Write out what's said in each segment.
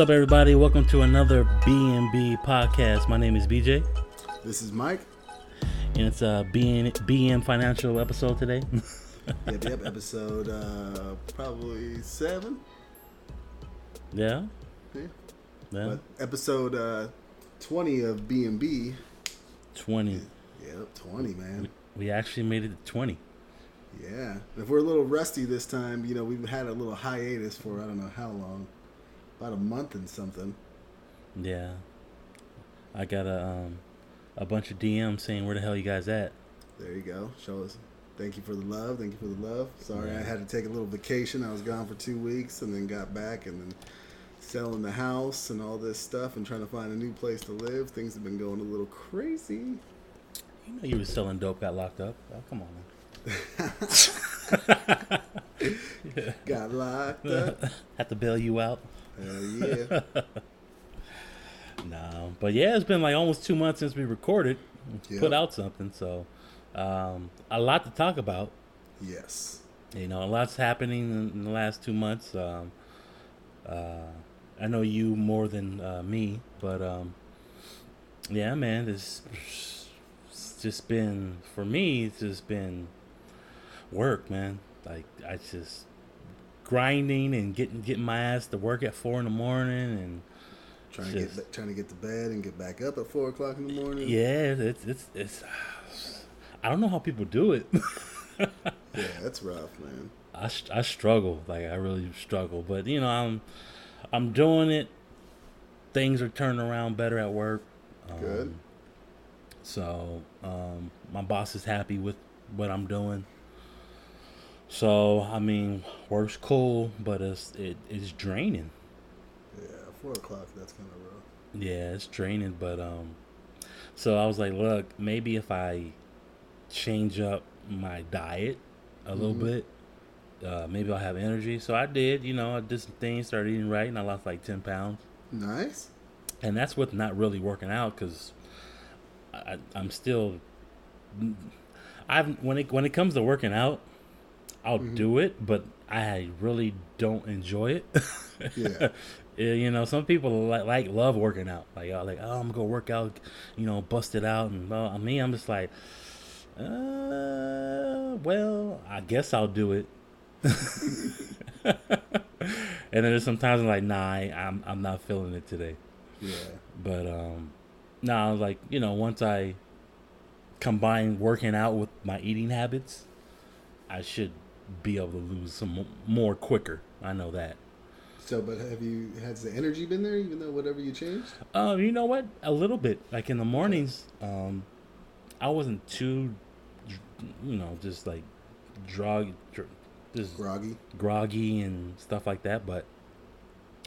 up, everybody? Welcome to another BNB podcast. My name is BJ, This is Mike. and it's a BN, BM financial episode today. Yep, yep. Episode uh, probably seven. yeah, Yeah. yeah, But episode uh, twenty of B and B. twenty. Yep, twenty, man. We actually made it to twenty. Yeah. If we're a little rusty this time, you know, we've had a little hiatus for I don't know how long, about a month and something. Yeah, I got a um, a bunch of DMs saying where the hell you guys at. There you go. Show us. Thank you for the love. Thank you for the love. Sorry, I had to take a little vacation. I was gone for two weeks and then got back and then selling the house and all this stuff and trying to find a new place to live. Things have been going a little crazy. You know you were selling dope, got locked up. Oh, come on. Man. Got locked up. Had to bail you out. Hell yeah. No, but yeah, it's been like almost two months since we recorded, Yep. put out something. So, um, a lot to talk about. Yes. You know, a lot's happening in, the last two months. Um, uh, I know you more than uh, me, but um, yeah, man, it's, it's just been for me. It's just been work, man. Like I just grinding and getting getting my ass to work at four in the morning and Trying to get trying to get to bed and get back up at four o'clock in the morning. yeah, it's it's it's. I don't know how people do it. Yeah, that's rough, man. I, I struggle like I really struggle but you know I'm I'm doing it things are turning around better at work um, Good. so um, my boss is happy with what I'm doing so I mean work's cool but it's it, it's draining Yeah, four o'clock. That's kind of rough. yeah it's draining but um so I was like look maybe if I change up my diet a little Mhm. bit uh, maybe I'll have energy. So I did, you know, I did some things, started eating right, and I lost like 10 pounds. Nice. And that's with not really working out because I, I'm still, I've, when it, when it comes to working out, I'll Mhm. do it, but I really don't enjoy it. Yeah. You know, some people like, like love working out. Like, like, oh, I'm gonna go work out, you know, bust it out, and well, I mean, I'm just like, uh, well, I guess I'll do it. and then there's sometimes I'm like, nah, I, I'm I'm not feeling it today. Yeah. But um, no, I was like, you know, once I combine working out with my eating habits, I should be able to lose some more quicker. I know that. So, but have you has the energy been there, even though whatever you changed? Um, you know what? A little bit. Like in the mornings, um, I wasn't too, you know, just like drug, dr- just Groggy. groggy and stuff like that. But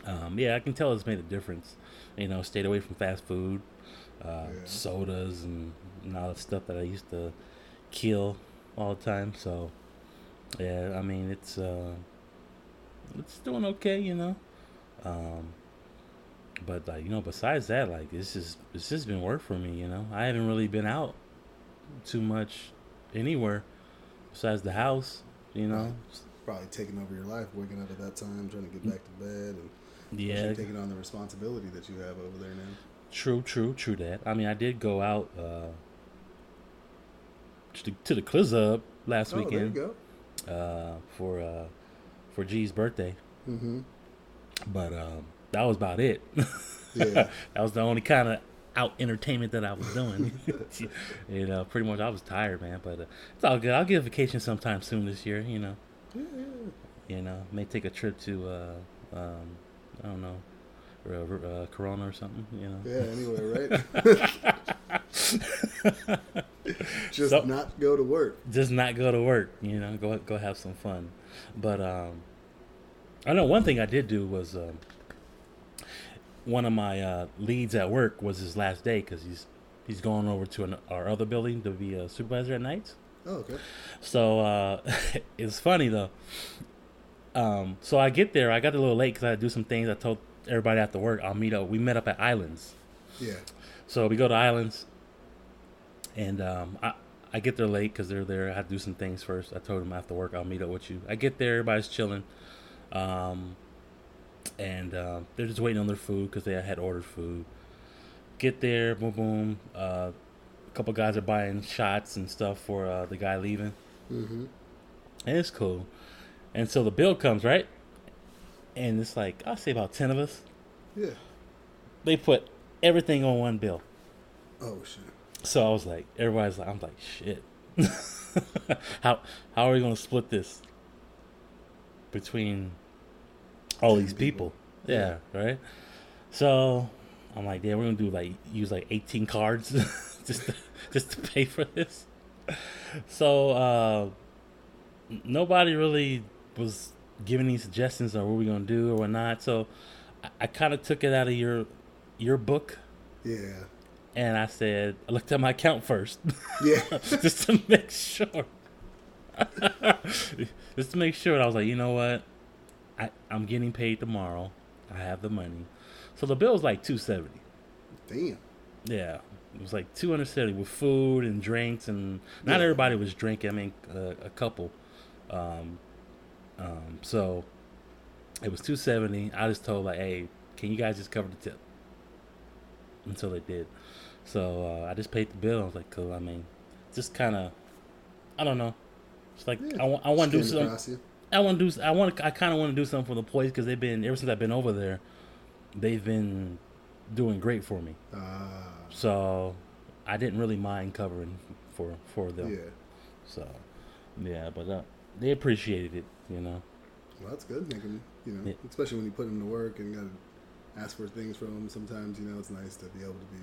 um, yeah, I can tell it's made a difference. You know, stayed away from fast food, uh, Yeah. sodas, and, and all the stuff that I used to kill all the time. So yeah, I mean it's uh, it's doing okay, you know. Um, but like you know, besides that, like this just it's just been work for me. You know, I haven't really been out too much anywhere besides the house. You know, Probably taking over your life, waking up at that time, trying to get back to bed, and yeah, taking on the responsibility that you have over there now. True, true, true. That I mean, I did go out uh, to, the, to the club last oh, there you weekend go. Uh, for uh, for G's birthday, Mm-hmm. but um, that was about it. Yeah. that was the only kind of out entertainment that I was doing. you know, pretty much I was tired, man. But uh, it's all good. I'll get a vacation sometime soon this year. You know, Yeah, you know, may take a trip to uh, um, I don't know, uh, uh, Corona or something. You know. Yeah, anyway, right? Just So- not go to work. just not go to work you know go go have some fun but um i know one thing i did do was um one of my uh leads at work was his last day because he's he's going over to an, our other building to be a supervisor at nights Oh, okay. so uh it's funny though um so i get there i got a little late because i had to do some things i told everybody after work i'll meet up we met up at islands Yeah. So we go to Islands, and um, I I get there late because they're there. I had to do some things first. I told them after work I'll meet up with you. I get there, everybody's chilling. Um, and uh, they're just waiting on their food because they had ordered food. Get there, boom, boom. Uh, a couple guys are buying shots and stuff for uh, the guy leaving, Mm-hmm. and it's cool. And so the bill comes right, and it's like I'll say about ten of us. Yeah. They put everything on one bill. Oh shit. So I was like, everybody's like, I'm like, shit. how how are we gonna split this between all these people? Yeah, right. So I'm like, yeah, we're gonna do like use like 18 cards just to, just to pay for this. So uh, nobody really was giving any suggestions on what we're gonna do or what not. So I, I kind of took it out of your your book Yeah. and I said, I looked at my account first, Yeah. just to make sure. just to make sure. I was like, you know what? I, I'm getting paid tomorrow. I have the money. So the bill was like 270. Damn. Yeah. It was like 270 with food and drinks. And not Yeah. everybody was drinking. I mean, uh, a couple. Um, um, so it was 270. I just told like, hey, can you guys just cover the tip? Until they did. So uh, I just paid the bill. I was like, cool. I mean, just kind of, I don't know. It's like Yeah. I, wa- I want to do something. I want to do. I want. I kind of want to do something for the employees because they've been ever since I've been over there. They've been doing great for me. Ah. So I didn't really mind covering for for them. yeah. So yeah, but uh, they appreciated it. You know. Well, that's good. Making you know, Yeah. especially when you put them to work and got to ask for things from them. Sometimes you know it's nice to be able to be,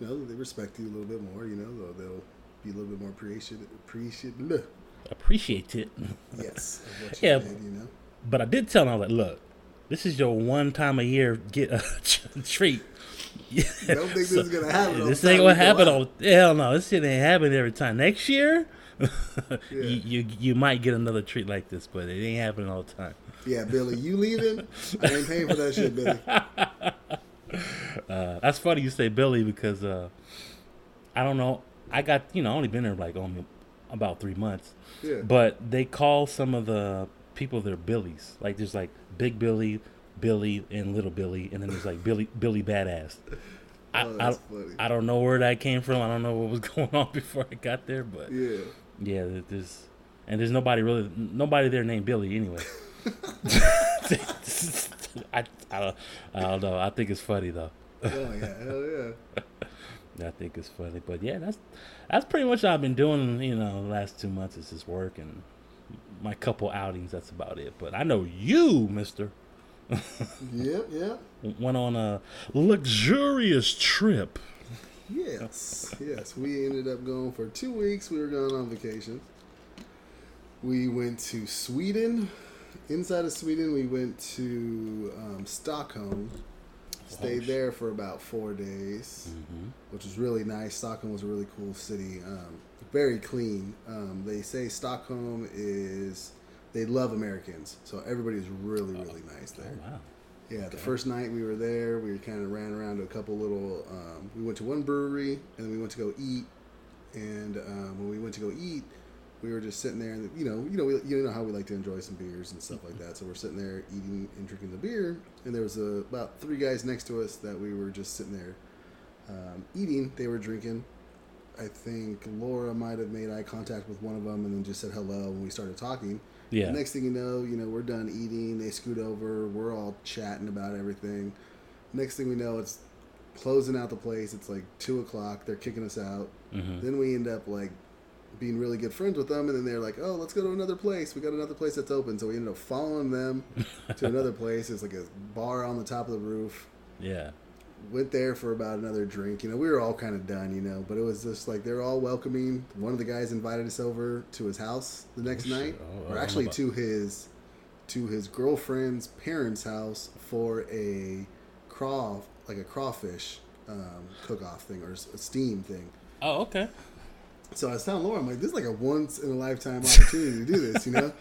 you know, they respect you a little bit more. You know, they'll, they'll be a little bit more appreciative. Appreciative. Appreciate it. Yes. Yeah. did, you know. But I did tell them I was like, look, this is your one time a year get a treat. Don't think this is gonna happen This ain't gonna go happen all. Hell no, this shit ain't happening every time. Next year, Yeah. you, you you might get another treat like this, but it ain't happening all the time. Yeah, Billy, you leaving? I ain't paying for that shit, Billy. Uh, that's funny you say Billy because uh, I don't know. I got you know I only been there like only about three months, Yeah. but they call some of the people their Billies. Like there's like Big Billy, Billy, and Little Billy, and then there's like Billy Billy Badass. I, Oh, I, that's funny. I don't know where that came from. I don't know what was going on before I got there, but yeah. yeah, there's and there's nobody really nobody there named Billy anyway. I, I, don't, I don't know. I think it's funny though. Oh yeah. Hell yeah. I think it's funny, but yeah, that's that's pretty much what I've been doing. You know, the last two months is just work and my couple outings. That's about it. But I know you, Mister, Yep. Yep. went on a luxurious trip. Yes, yes. We ended up going for two weeks. We were going on vacation. We went to Sweden. Inside of Sweden, we went to um, Stockholm. Stayed sh- there for about four days, Mm-hmm. which was really nice. Stockholm was a really cool city. Um, very clean. Um, they say Stockholm is. They love Americans, so everybody is really, really nice there. Oh wow. Yeah, the first night we were there, we kind of ran around to a couple little. Um, we went to one brewery, and then we went to go eat. And um, when we went to go eat, we were just sitting there, and you know, you know, we, you know how we like to enjoy some beers and stuff like that. So we're sitting there eating and drinking the beer, and there was a, about three guys next to us that we were just sitting there um, eating. They were drinking. I think Laura might have made eye contact with one of them, and then just said hello when we started talking. Yeah. The next thing you know, you know, we're done eating. They scoot over. We're all chatting about everything. Next thing we know, it's closing out the place. It's like two o'clock. They're kicking us out. hmm Then we end up like being really good friends with them, and then they're like, "Oh, let's go to another place. We got another place that's open." So we ended up following them to another place. It's like a bar on the top of the roof. Yeah. Went there for about another drink. You know, we were all kind of done, you know, but it was just like they're all welcoming. One of the guys invited us over to his house the next Oh, night, Oh, or actually to his to his girlfriend's parents' house for a craw like a crawfish um, cook off thing or a steam thing. Oh okay. So I was telling Laura, I'm like, this is like a once in a lifetime opportunity to do this, you know.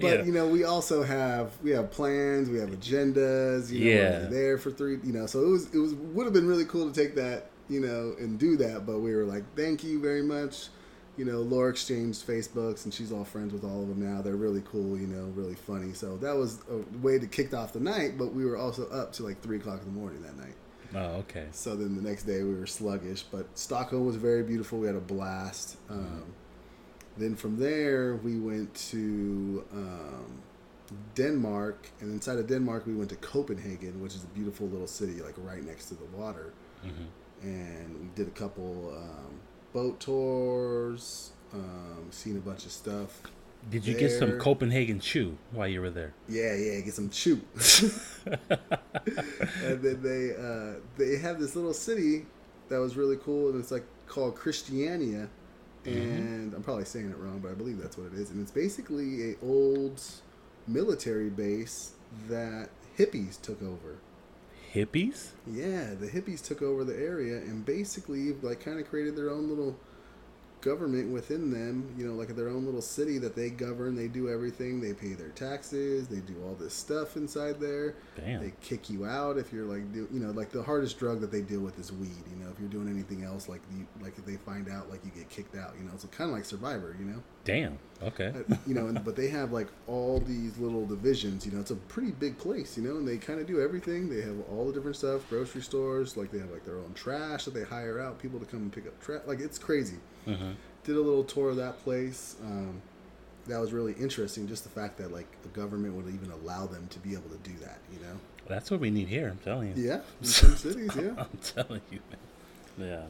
But Yeah. you know, we also have we have plans, we have agendas. You know, Yeah. we're there for three. You know, so it was it was would have been really cool to take that, you know, and do that. But we were like, thank you very much. you know, Laura exchanged Facebooks, and she's all friends with all of them now. They're really cool, you know, really funny. So that was a way to kick off the night. But we were also up to like three o'clock in the morning that night. Oh, okay. So then the next day we were sluggish, but Stockholm was very beautiful. We had a blast. Um, then from there we went to um, Denmark, and inside of Denmark we went to Copenhagen, which is a beautiful little city, like right next to the water. hmm And we did a couple um, boat tours, um, seen a bunch of stuff. Did you get some Copenhagen chew while you were there? Yeah, yeah, get some chew. and then they uh, they have this little city that was really cool, and it's like called Christiania, and I'm probably saying it wrong, but I believe that's what it is. And it's basically a old military base that hippies took over. Hippies? Yeah, the hippies took over the area and basically like kind of created their own little government within them, you know, like their own little city that they govern, they do everything, they pay their taxes, they do all this stuff inside there. Damn. They kick you out if you're like do, you know, like the hardest drug that they deal with is weed, you know. If you're doing anything else like you like if they find out like you get kicked out, you know. It's kind of like Survivor, you know. Damn. Okay. Uh, you know, and, but they have like all these little divisions. You know, it's a pretty big place. You know, and they kind of do everything. They have all the different stuff, grocery stores. Like they have like their own trash that they hire out people to come and pick up trash. Like it's crazy. hmm Did a little tour of that place. Um, that was really interesting. Just the fact that like the government would even allow them to be able to do that. You know. That's what we need here. I'm telling you. Yeah, in some cities. Yeah. I'm telling you, man. Yeah.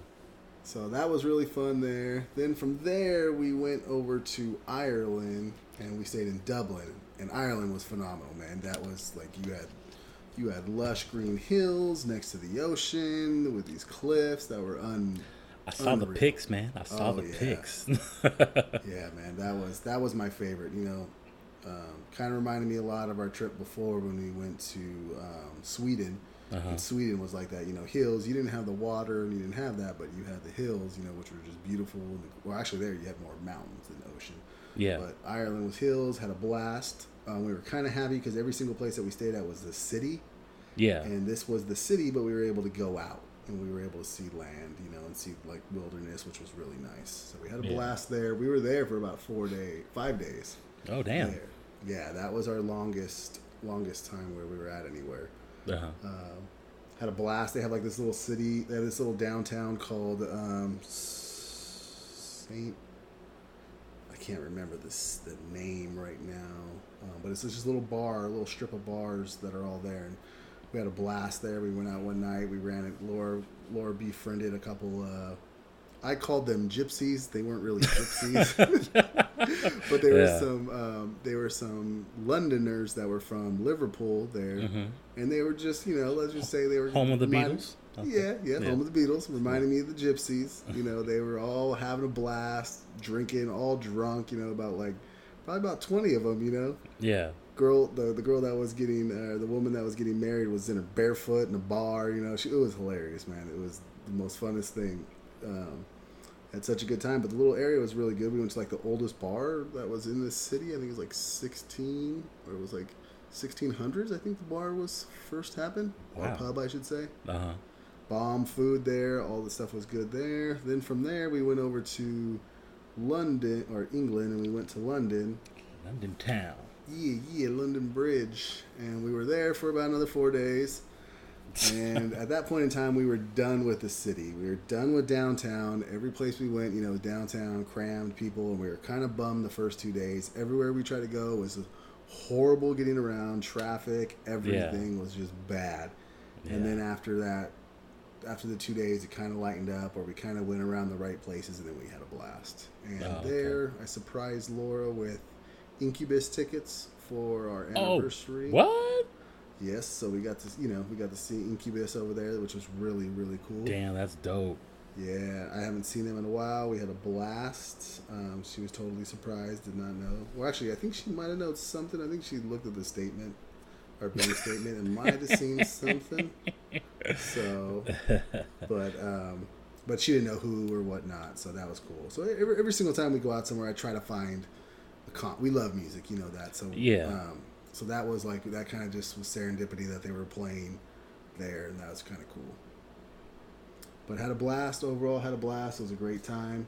So that was really fun there. Then from there, we went over to Ireland and we stayed in Dublin. And Ireland was phenomenal, man. That was like you had you had lush green hills next to the ocean with these cliffs that were un. I saw the pics, man. I saw Oh, the yeah. pics. Yeah, man, that was that was my favorite. You know, um, kind of reminded me a lot of our trip before when we went to um, Sweden. Uh-huh. And Sweden was like that, you know, hills. You didn't have the water and you didn't have that, but you had the hills, you know, which were just beautiful. And, well, actually, there you had more mountains than ocean. yeah. But Ireland was hills, had a blast. Um, we were kind of happy because every single place that we stayed at was the city, yeah. and this was the city, but we were able to go out and we were able to see land, you know, and see like wilderness, which was really nice. So we had a Yeah. blast there. We were there for about four days, five days. oh, damn. There. Yeah, that was our longest longest time where we were at anywhere. Uh-huh. Um, had a blast. They have like this little city. They have this little downtown called um, Saint. I can't remember this the name right now, um, but it's just a little bar, a little strip of bars that are all there. And we had a blast there. We went out one night. We ran it. Laura Laura befriended a couple. Uh, I called them gypsies. They weren't really gypsies, but there were some. Um, they were some Londoners that were from Liverpool there, Mhm. And they were just you know let's just say they were Home of the Beatles? Okay. Yeah, yeah, Yeah. home of the Beatles, reminding me of the Gypsies. You know, they were all having a blast, drinking, all drunk. You know, about like probably about twenty of them. You know, Yeah. girl, the the girl that was getting, uh, the woman that was getting married was in a barefoot in a bar. You know, she, it was hilarious, man. It was the most funnest thing. Um, had such a good time, but the little area was really good. We went to like the oldest bar that was in the city. I think it was like sixteen, or it was like sixteen hundreds. I think the bar was first happened, or Wow. pub, I should say Uh-huh. bomb food there. All the stuff was good there. Then from there, we went over to London or England, and we went to London. London town. Yeah, yeah, London Bridge, and we were there for about another four days. And at that point in time, we were done with the city. We were done with downtown. Every place we went, you know, downtown crammed people, and we were kind of bummed the first two days. Everywhere we tried to go was horrible getting around. Traffic, everything was just bad. And then after that, after the two days, it kind of lightened up, or we kind of went around the right places, and then we had a blast. And Oh, okay. there, I surprised Laura with Incubus tickets for our Oh, anniversary. what? Yes, so we got to, you know, we got to see Incubus over there, which was really, really cool. Damn, that's dope. Yeah, I haven't seen them in a while. We had a blast. Um, she was totally surprised, did not know. Well, actually, I think she might have known something. I think she looked at the statement, our bank statement, and might have seen something. So, but um, but she didn't know who or whatnot, so that was cool. So every, every single time we go out somewhere, I try to find a comp. We love music, you know that. So Yeah. Um, so that was like that kind of just was serendipity that they were playing there, and that was kind of cool. But had a blast overall. Had a blast. It was a great time.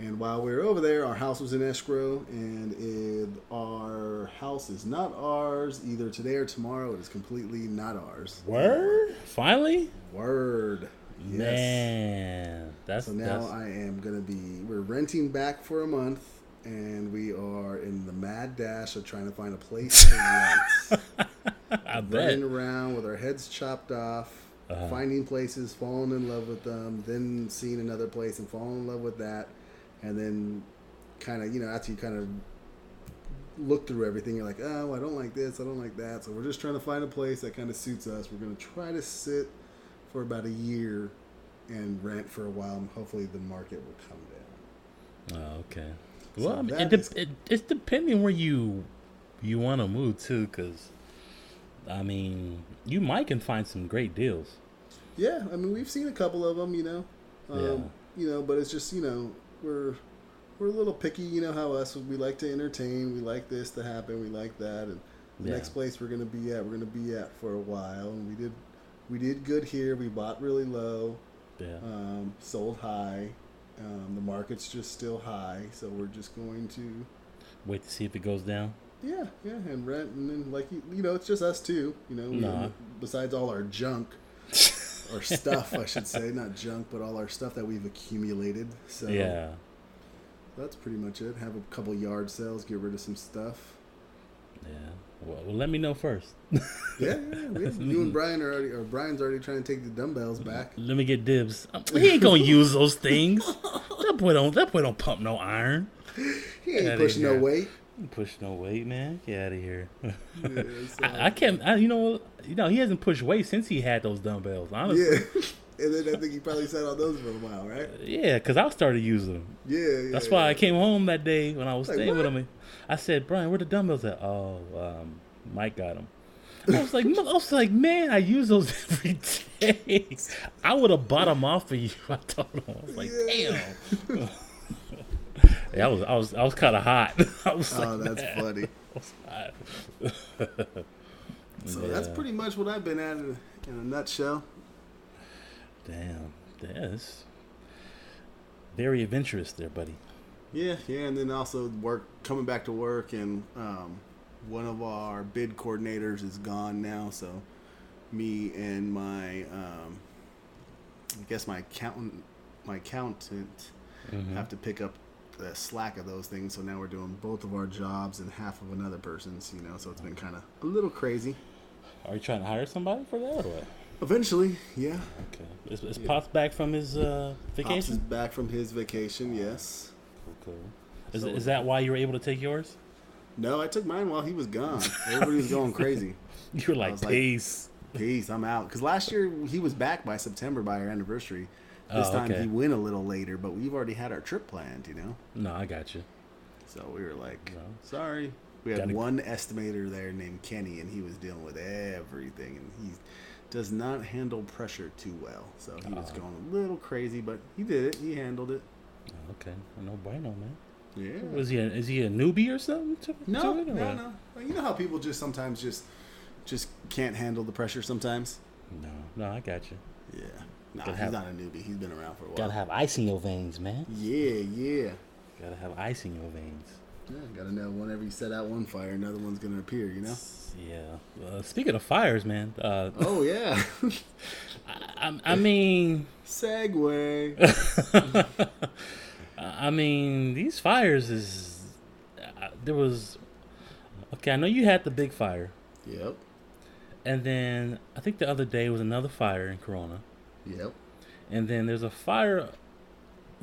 And while we were over there, our house was in escrow, and it, our house is not ours either today or tomorrow. It is completely not ours. Word? Finally? Word. Yes. Man, that's So now that's, I am gonna be. We're renting back for a month, and we are in the mad dash of trying to find a place to rent. I bet. running around with our heads chopped off, Uh-huh. finding places, falling in love with them, then seeing another place and falling in love with that, and then kind of you know after you kind of look through everything, you're like, oh, I don't like this, I don't like that. So we're just trying to find a place that kind of suits us. We're gonna try to sit for about a year and rent for a while, and hopefully the market will come down. Oh, okay. So Well, I mean, it, de- is- it, it's depending where you you want to move to, because I mean, you might can find some great deals. Yeah, I mean we've seen a couple of them, you know. Um, Yeah. You know, but it's just you know we're we're a little picky. You know how us we like to entertain. We like this to happen. We like that, and the Yeah. next place we're gonna be at, we're gonna be at for a while. And we did we did good here. We bought really low, Yeah. um, sold high. Um, the market's just still high, so we're just going to Wait to see if it goes down. Yeah, yeah, and rent, and then like you, you know, it's just us two. You know, Nah. besides all our junk or stuff, I should say, not junk, but all our stuff that we've accumulated. So yeah. that's pretty much it. Have a couple yard sales, get rid of some stuff. Yeah. Well, well, let me know first. Yeah, yeah, you and Brian are already, or Brian's already trying to take the dumbbells back. Let me get dibs. Um, He ain't gonna use those things. That boy don't. That boy don't pump no iron. He ain't pushing no weight. Push no weight, man. Get out of here. Yeah, so- I, I can't. I, you know. You know. He hasn't pushed weight since he had those dumbbells. Honestly. yeah. and then I think he probably sat on those for a while, right? Yeah, because I started using them. Yeah, yeah. That's why I came home that day when I was Like, staying with him. I said, Brian, where the dumbbells at? Oh, um, Mike got them. I was like, I was like, man, I use those every day. I would have bought them off for you. I told him, I was like, Yeah. damn. Yeah, I was, I was, I was kind of hot. I was Oh, like, that's man, funny. I was hot. So that's pretty much what I've been at in a, in a nutshell. Damn, that's very adventurous there, buddy. Yeah, yeah, and then also work coming back to work, and um, one of our bid coordinators is gone now, so me and my, um, I guess my accountant, my accountant, Mhm. have to pick up the slack of those things. So now we're doing both of our jobs and half of another person's, you know. So it's been kind of a little crazy. Are you trying to hire somebody for that or what? Eventually, yeah. Okay. Is, is Yeah. Pops back from his uh, Pops is back from his vacation. Yes. Cool, cool. Is, So- is that why you were able to take yours? No, I took mine while he was gone. Everybody was going crazy. You were like, was like- peace. Peace, I'm out. Because last year he was back by September by our anniversary. This Oh, time okay. he went a little later, but we've already had our trip planned, you know. no, I got you. So we were like, No. sorry. We had Gotta- one estimator there named Kenny, and he was dealing with everything, and he does not handle pressure too well. So he was Uh. going a little crazy, but he did it. He handled it. Oh, okay. No bueno, man. Yeah. Was he a, is he a newbie or something? To, No, to it, or no, no. Well, You know how people just sometimes just just can't handle the pressure sometimes. No, no, I got you. Yeah. Nah, Gotta he's have- not a newbie. He's been around for a while. Gotta have ice in your veins, man. Yeah, yeah. Gotta have ice in your veins. Yeah, gotta know whenever you set out one fire, another one's gonna appear. You know. Yeah. Uh, speaking of fires, man. Uh, Oh yeah. I, I, I mean, segue. I mean, these fires is uh, there was. Okay, I know you had the big fire, Yep. and then I think the other day was another fire in Corona, Yep. and then there's a fire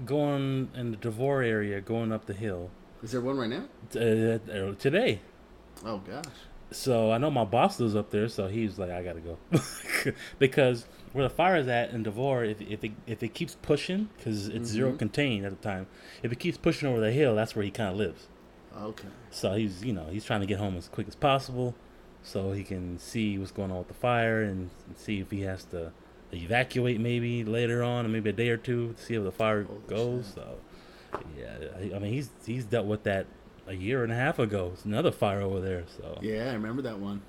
going in the Devore area, going up the hill Is there one right now? uh, uh, today. Oh gosh. So I know my boss lives up there, so he's like, I gotta go because where the fire is at in Devore, if if it if it keeps pushing, because it's zero Mhm. contained at the time, if it keeps pushing over the hill, that's where he kind of lives. Okay. So he's you know he's trying to get home as quick as possible, so he can see what's going on with the fire and see if he has to evacuate maybe later on, or maybe a day or two to see how the fire Holy goes. shit. So yeah, I- I mean he's he's dealt with that a year and a half ago. It's another fire over there. So Yeah, I remember that one.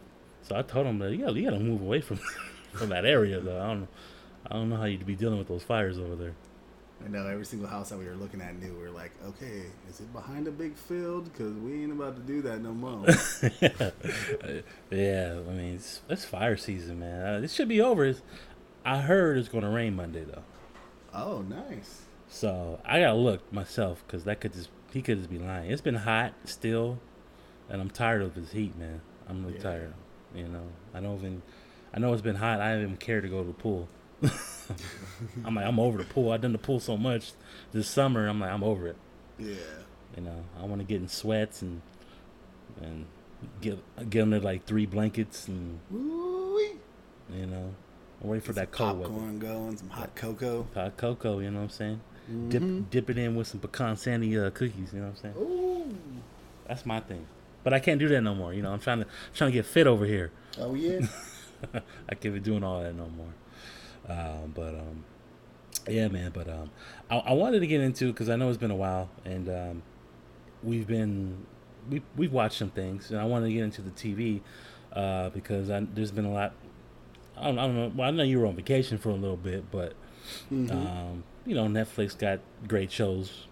so I told him that you gotta, you gotta move away from from that area though. I don't I don't know how you'd be dealing with those fires over there. I know every single house that we were looking at knew we were like, okay, is it behind a big field? Because we ain't about to do that no more. yeah, I mean it's, it's fire season, man. Uh, this should be over. It's, I heard it's going to rain Monday though. Oh, nice. So I gotta look myself because that could just he could just be lying. It's been hot still, and I'm tired of this heat, man. I'm really Yeah. tired. You know, I don't even. I know it's been hot. I don't even care to go to the pool. I'm like, I'm over the pool. I've done the pool so much this summer. I'm like, I'm over it. Yeah. You know, I want to get in sweats and and get get under like three blankets and Woo-wee. you know, I'm ready for Get that cold weather. popcorn going, some hot cocoa. Hot cocoa, you know what I'm saying? Mhm. Dip dip it in with some pecan sandy uh, cookies. You know what I'm saying? Ooh. That's my thing. But I can't do that no more. You know, I'm trying to trying to get fit over here. Oh yeah. I can't be doing all that no more. Um, but um, yeah, man. But um, I, I wanted to get into because I know it's been a while, and um, we've been we we've watched some things, and I wanted to get into the TV uh, because I, there's been a lot. I don't, I don't know. Well, I know you were on vacation for a little bit, but Mhm. um, you know, Netflix got great shows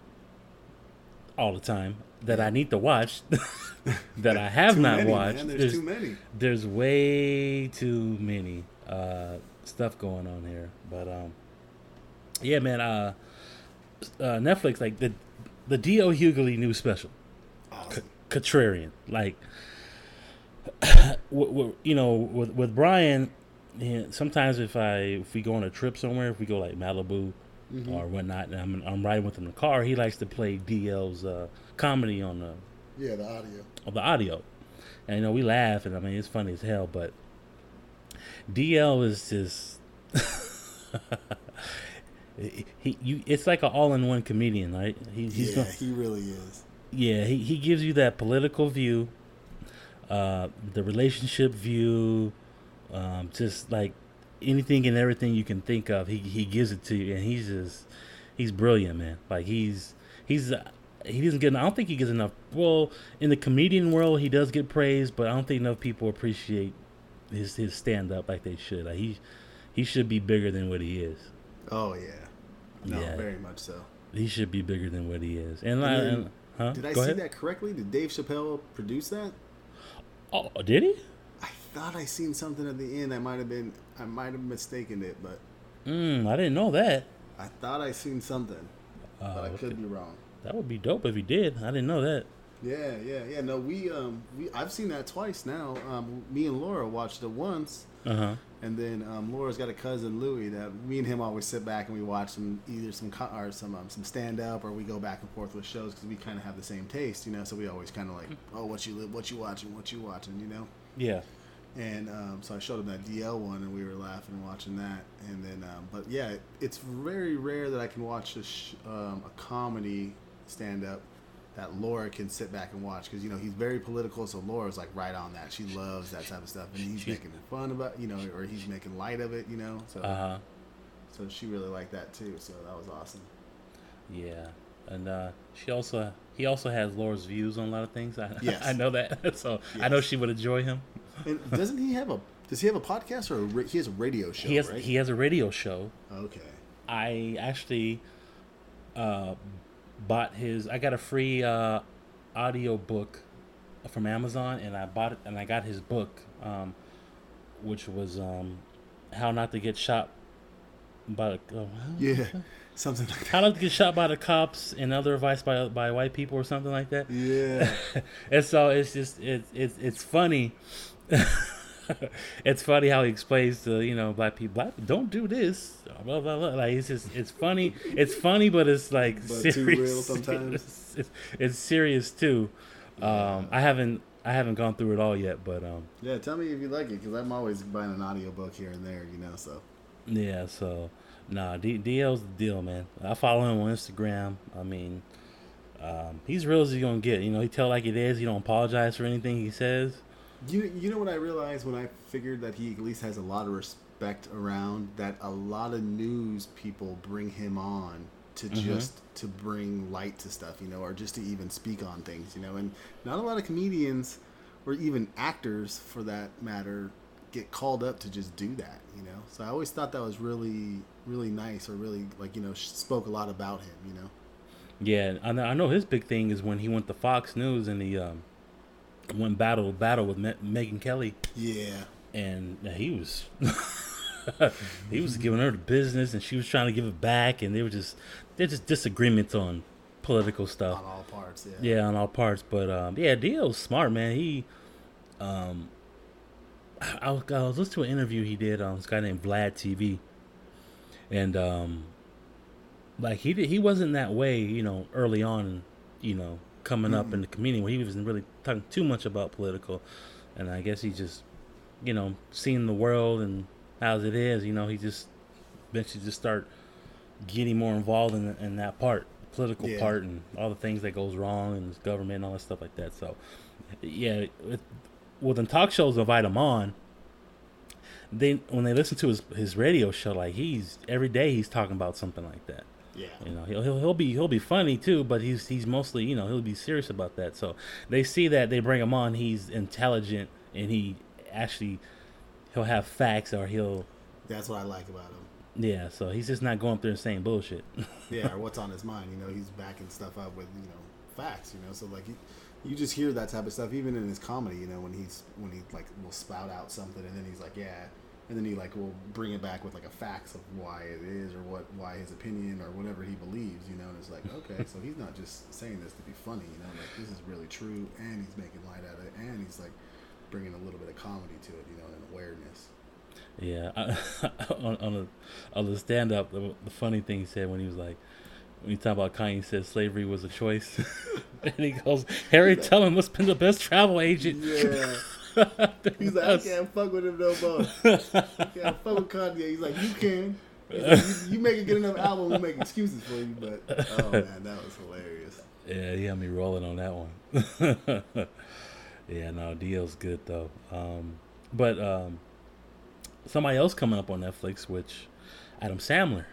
all the time that I need to watch that I have not many, watched. Man. There's, There's, too many. there's way too many uh, stuff going on here, but um, yeah, man. Uh, uh, Netflix like the the D.L. Hughley new special, Awesome. Contrarian. Like, w- w- you know, with with Brian, yeah, sometimes if I if we go on a trip somewhere, if we go like Malibu Mhm. or whatnot, and I'm I'm riding with him in the car, he likes to play DL's uh, comedy on the Yeah, the audio. on the audio, and you know we laugh, and I mean it's funny as hell, but DL is just. he, you it's like an all-in-one comedian right he, he's yeah, gonna, he really is. yeah, he, he gives you that political view, uh, the relationship view, um, just like anything and everything you can think of. He he gives it to you, and he's just he's brilliant, man. Like he's he's uh, he doesn't get. I don't think he gets enough. Well, in the comedian world, he does get praise, but I don't think enough people appreciate his his stand up like they should. Like he he should be bigger than what he is. Oh yeah. No, Yeah. very much so. He should be bigger than what he is. And, I, And then- and huh? Did I Go see ahead. that correctly? Did Dave Chappelle produce that? Oh, did he? I thought I seen something at the end. I might have been. I might have mistaken it, but Mm, I didn't know that. I thought I seen something, Uh, but I could be wrong. That would be dope if he did. I didn't know that. Yeah, yeah, yeah. No, we um, we I've seen that twice now. Um, me and Laura watched it once, Uh huh. and then um, Laura's got a cousin Louie that me and him always sit back and we watch some either some co- or some um, some stand up or we go back and forth with shows because we kind of have the same taste, you know. So we always kind of like, oh, what you what you watching, what you watching, you know. Yeah. And um, so I showed him that DL one, and we were laughing watching that. And then, um, but yeah, it, it's very rare that I can watch a, sh- um, a comedy stand up that Laura can sit back and watch because you know he's very political. So Laura's like right on that. She loves that type of stuff, and he's making fun about you know, or he's making light of it, you know. So Uh huh. so she really liked that too. So that was awesome. Yeah. And uh, she also he also has Laura's views on a lot of things. I Yes. I know that. so I know she would enjoy him. And doesn't he have a? Does he have a podcast or a ra- he has a radio show? he has right? he has a radio show. okay. I actually uh, bought his. I got a free uh, audio book from Amazon, and I bought it, and I got his book, um, which was um, "How Not to Get Shot by the uh, Yeah, something like that. How Not to Get Shot by the Cops and Other Advice by by White People" or something like that. Yeah. and so it's just it's it's it's funny. it's funny how he explains to you know black people, black don't do this. Blah blah blah. Like it's just it's funny. It's funny, but it's like But too serious. real sometimes. It's, it's, it's serious too. Um, I haven't I haven't gone through it all yet, but um, Yeah, tell me if you like it because I'm always buying an audiobook here and there, you know. So yeah. So nah, D- DL's the deal, man. I follow him on Instagram. I mean, um, he's real as he's gonna get. You know, he tell like it is. He don't apologize for anything he says. You you know what I realized when I figured that he at least has a lot of respect around that a lot of news people bring him on to Mhm. just to bring light to stuff, you know, or just to even speak on things, you know, and not a lot of comedians or even actors for that matter get called up to just do that, you know. So I always thought that was really really nice or really like you know spoke a lot about him, you know. Yeah, I know, I know his big thing is when he went to Fox News and he um, went battle to battle with Me- Megyn Kelly. Yeah. And he was he was giving her the business and she was trying to give it back and they were just they're just disagreements on political stuff. On all parts, yeah. Yeah, on all parts. But um, yeah, DL's smart, man. He um I, was, I was listening to an interview he did on this guy named Vlad TV. And um like he did, he wasn't that way, you know, early on, you know, coming mm-hmm. up in the community where he wasn't really talking too much about political, and I guess he just, you know, seeing the world and as it is, you know, he just eventually just start getting more involved in in that part, political yeah. part, and all the things that goes wrong and government and all that stuff like that. So, yeah, with, well, then talk shows invite him on. They when they listen to his his radio show, like he's every day he's talking about something like that. Yeah. You know, he'll, he'll he'll be he'll be funny too, but he's he's mostly you know he'll be serious about that. So they see that they bring him on. He's intelligent and he actually he'll have facts or he'll. That's what I like about him. Yeah, so he's just not going through the same bullshit. yeah, or what's on his mind. You know, he's backing stuff up with you know facts. You know, so like you, you just hear that type of stuff even in his comedy. You know, when he's when he like will spout out something and then he's like, yeah and then he like will bring it back with like a facts of why it is or what why his opinion or whatever he believes you know? And it's like okay so he's not just saying this to be funny you know? Like this is really true and he's making light out of it and he's like bringing a little bit of comedy to it you know and awareness. Yeah I, on, on, a, on the stand-up the, the funny thing he said when he was like when you talk about Kanye said slavery was a choice. And he goes Harriet Tubman what's been the best travel agent. Yeah He's like, I can't fuck with him no more. I can't fuck with Kanye. He's like, you can. Like, you, you make a good enough album, we'll make excuses for you. But oh man, that was hilarious. Yeah, he had me rolling on that one. yeah, no, DL's good though. Um, but um, somebody else coming up on Netflix, which Adam Sandler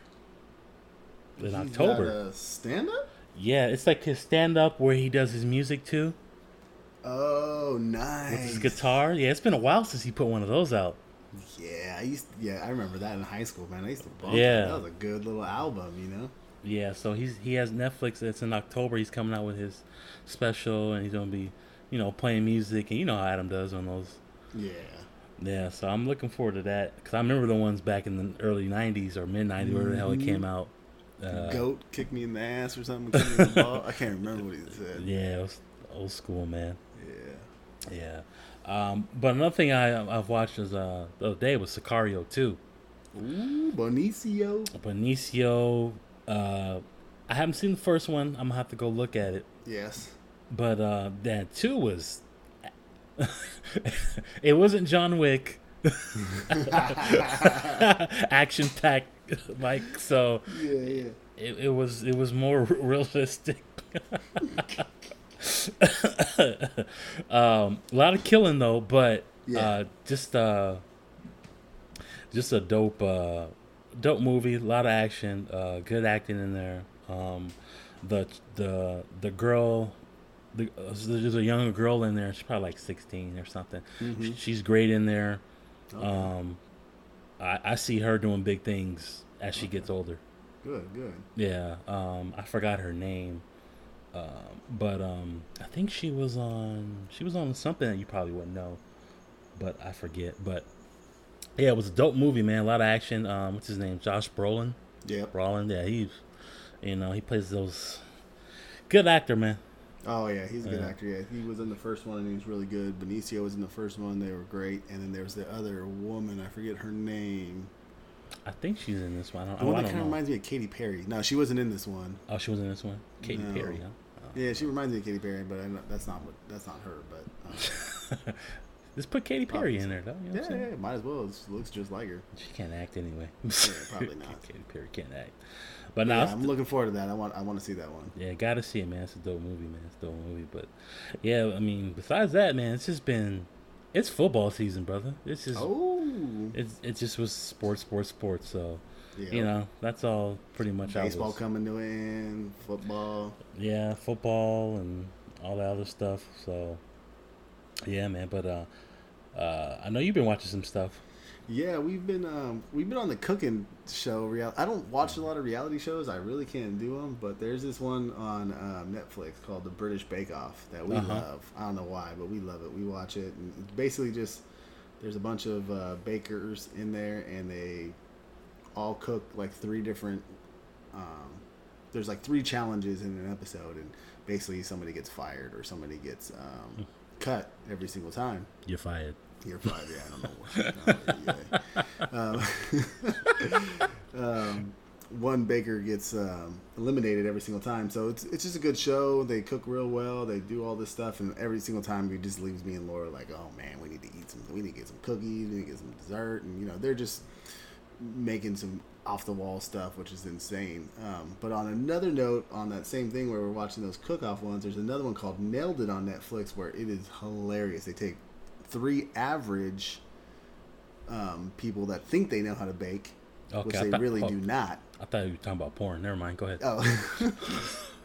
in He's October. stand up. Yeah, it's like his stand up where he does his music too. Oh, nice. With his guitar. Yeah, it's been a while since he put one of those out. Yeah, I used. To, yeah, I remember that in high school, man. I used to bump. Yeah, that was a good little album, you know. Yeah, so he's he has Netflix. It's in October. He's coming out with his special, and he's gonna be, you know, playing music, and you know how Adam does on those. Yeah. Yeah, so I'm looking forward to that because I remember the ones back in the early '90s or mid '90s, mm-hmm. where the hell it mm-hmm. came out. Uh, Goat kicked me in the ass or something. I can't remember what he said. Yeah, it was old school, man. Yeah. Um, but another thing I I've watched is uh the other day was Sicario too. Ooh, Benicio. Benicio. Uh, I haven't seen the first one. I'm gonna have to go look at it. Yes. But uh, that two was. it wasn't John Wick. Action packed, like so. Yeah, yeah. It, it was it was more realistic. um, a lot of killing though, but yeah. uh, just uh, just a dope uh, dope movie. A lot of action, uh, good acting in there. Um, the the the girl, the, uh, there's a younger girl in there. She's probably like 16 or something. Mm-hmm. She's great in there. Okay. Um, I, I see her doing big things as she okay. gets older. Good, good. Yeah. Um, I forgot her name. Um, but um, I think she was on she was on something that you probably wouldn't know, but I forget. But yeah, it was a dope movie, man. A lot of action. Um, what's his name? Josh Brolin. Yeah. Brolin. Yeah, he's you know he plays those good actor, man. Oh yeah, he's a good yeah. actor. Yeah, he was in the first one and he was really good. Benicio was in the first one; they were great. And then there was the other woman, I forget her name. I think she's in this one. I don't, the one that kind of reminds me of Katy Perry. No, she wasn't in this one. Oh, she was in this one. Katy no. Perry, huh? Yeah, she reminds me of Katy Perry, but not, that's not what that's not her. But um, just put Katy Perry in there, though. You know yeah, yeah, might as well. It looks just like her. She can't act anyway. yeah, probably not. Katy Perry can't act. But now yeah, I'm looking forward to that. I want I want to see that one. Yeah, gotta see it, man. It's a dope movie, man. It's a dope movie. But yeah, I mean, besides that, man, it's just been it's football season, brother. It's just oh, it's it just was sports, sports, sports. So yeah. You know, that's all pretty much. Baseball was, coming to end, football. Yeah, football and all that other stuff. So, yeah, man. But uh, Uh, I know you've been watching some stuff. Yeah, we've been um, we've been on the cooking show. Real, I don't watch a lot of reality shows. I really can't do them. But there's this one on um, Netflix called The British Bake Off that we Uh-huh. love. I don't know why, but we love it. We watch it, and basically just there's a bunch of uh, bakers in there, and they all cook like three different. Um, there's like three challenges in an episode, and basically somebody gets fired or somebody gets um, cut every single time. You're fired. You're five, yeah. I don't know what. no, yeah. um, um, one baker gets um, eliminated every single time, so it's it's just a good show. They cook real well. They do all this stuff, and every single time it just leaves me and Laura like, oh man, we need to eat some. We need to get some cookies. We need to get some dessert, and you know they're just making some off the wall stuff, which is insane. Um, but on another note, on that same thing where we're watching those cook off ones, there's another one called Nailed It on Netflix where it is hilarious. They take three average um, people that think they know how to bake, Okay, which they thought- really oh. do not. I thought you were talking about porn. Never mind. Go ahead. Oh,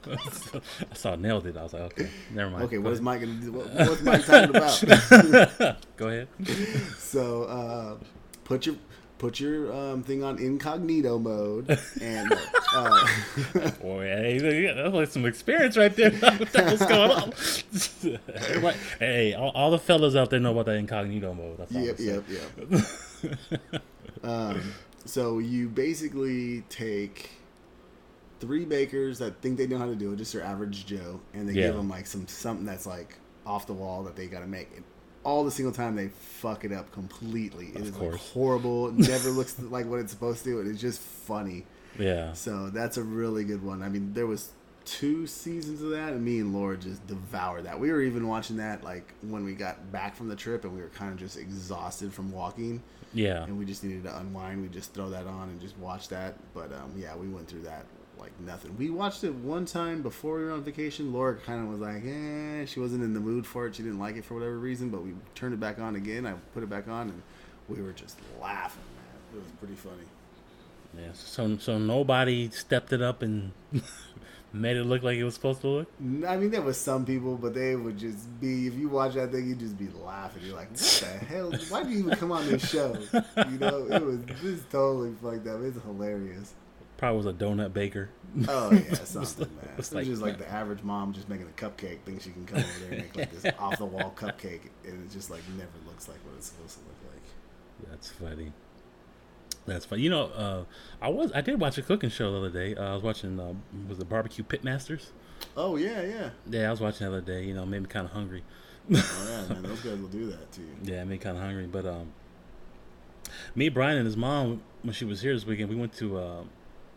I saw nailed it. I was like, okay, never mind. okay. Go What is ahead. Mike gonna do? What, what's Mike talking about? Go ahead. so uh, put your put your um, thing on incognito mode and uh, Boy, hey, that's like some experience right there. what the hell's going on? Everybody- hey, all, all the fellas out there know about that incognito mode. That's yep, yep, yep. um, so you basically take three bakers that think they know how to do it, just your average Joe, and they Yeah. give them like some something that's like off the wall that they got to make. And all the single time they fuck it up completely. It Of is like horrible. Never looks like what it's supposed to. and It's just funny. Yeah. So that's a really good one. I mean, there was two seasons of that, and me and Laura just devoured that. We were even watching that like when we got back from the trip, and we were kind of just exhausted from walking, Yeah. and we just needed to unwind. We just throw that on and just watch that. But um, yeah, we went through that like nothing. We watched it one time before we were on vacation. Laura kind of was like, eh, she wasn't in the mood for it. She didn't like it for whatever reason. But we turned it back on again. I put it back on, and we were just laughing. Man, it was pretty funny. Yeah. So so nobody stepped it up and made it look like it was supposed to look. I mean, there was some people, but they would just be. If you watch that thing, you'd just be laughing. You're like, "What the hell? Why do you even come on this show?" You know, it was just totally fucked up. It's hilarious. Probably was a donut baker. Oh yeah, something man. It's like- just like the average mom just making a cupcake, thinks she can come over there and make like this off the wall cupcake, and it just like never looks like what it's supposed to look like. That's funny. That's funny. You know, uh, I was I did watch a cooking show the other day. Uh, I was watching uh, was it Barbecue Pitmasters? Oh yeah, yeah. Yeah, I was watching the other day. You know, made me kind of hungry. Oh yeah, man. Those guys will do that to you. Yeah, made me kind of hungry. But um, me, Brian, and his mom when she was here this weekend, we went to uh,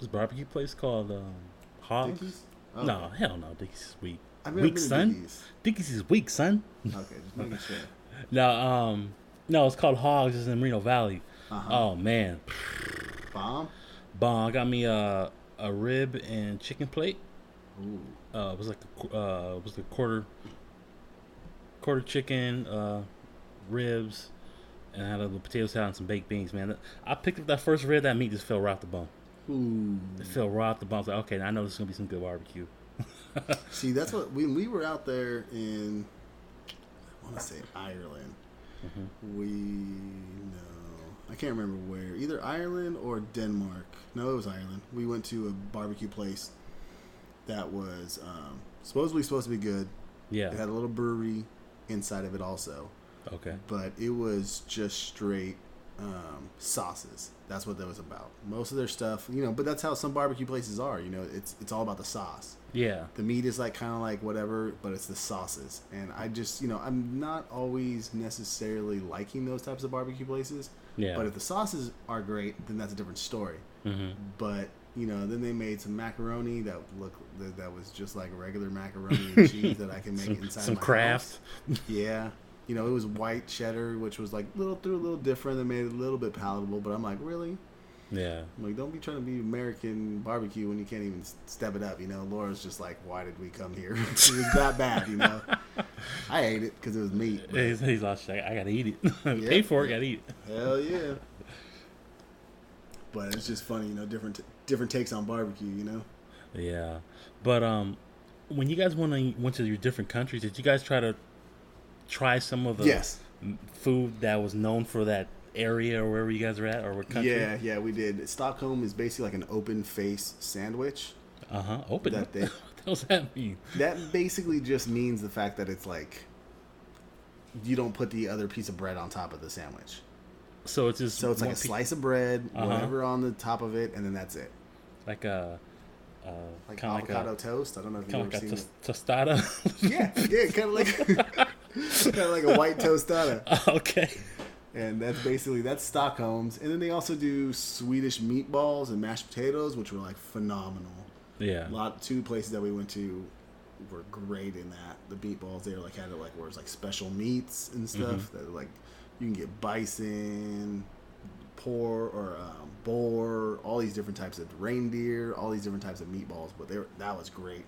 this barbecue place called um, Hogs. Oh. No, hell no, Dickey's is weak. I've Weak, son. Dickey's. Dickey's is weak, son. Okay, just making sure. No, um, no, it's called Hogs. It's in Reno Valley. Uh-huh. Oh man, Bomb. bomb! I got me a a rib and chicken plate. Ooh. Uh, it was like a, uh, it was a quarter quarter chicken, uh, ribs, and I had a little potato salad and some baked beans. Man, I picked up that first rib. That meat just fell right off the bone. Ooh. It fell right off the was like, okay, I know this is gonna be some good barbecue. See, that's what we we were out there in. I want to say Ireland. Mm-hmm. We no, I can't remember where. Either Ireland or Denmark. No, it was Ireland. We went to a barbecue place that was um, supposedly supposed to be good. Yeah. It had a little brewery inside of it also, Okay. but it was just straight um, sauces. That's what that was about. Most of their stuff, you know, but that's how some barbecue places are. You know, it's it's all about the sauce Yeah. the meat is like kind of like whatever, but it's the sauces. And I just, you know, I'm not always necessarily liking those types of barbecue places. Yeah. But if the sauces are great, then that's a different story. hmm But you know, then they made some macaroni that look that, that was just like regular macaroni and cheese that I can make Some, inside some my craft. house. Yeah. You know, it was white cheddar, which was like little through a little different that made it a little bit palatable. But I'm like, really? Yeah. I'm like, don't be trying to be American barbecue when you can't even step it up. You know, Laura's just like, why did we come here? it was that bad, you know. I ate it because it was meat. but He's, he's shit. I gotta eat it. Yeah. Pay for it. Gotta eat it. hell yeah. But it's just funny, you know, different t- different takes on barbecue. You know. Yeah, but um, when you guys went to, went to your different countries, did you guys try to try some of the Yes. food that was known for that area or wherever you guys were at or what country? Yeah, yeah, we did. Stockholm is basically like an open face sandwich. Uh huh. Open. That they- what does that mean? That basically just means the fact that it's like you don't put the other piece of bread on top of the sandwich. So it's just So it's like a slice of bread, Uh-huh. whatever on the top of it, and then that's it. like a, uh, Like of like avocado a toast. I don't know if you've ever like seen tos- it. tostada. Yeah, yeah, kind of like kind of like a white tostada. okay. And that's basically that's Stockholm's. And then they also do Swedish meatballs and mashed potatoes, which were like phenomenal. Yeah. A lot two places that we went to were great in that. The meatballs there like had it like where it's like special meats and stuff that like you can get bison, pork or um, boar, all these different types of reindeer, all these different types of meatballs. But they were, that was great.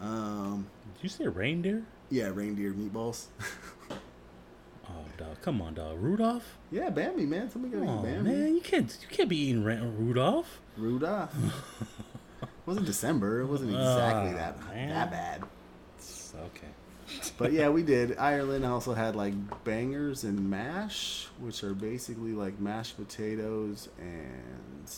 Um, Did you say reindeer? Yeah, reindeer meatballs. Oh, dog. Come on, dog. Rudolph? yeah, Bambi man, somebody gotta Oh, eat Bambi. man. You can't, you can't be eating Ra- Rudolph. Rudolph. it wasn't December. It wasn't exactly Ah, that man. that bad. It's okay. But yeah, we did. Ireland also had like bangers and mash, which are basically like mashed potatoes and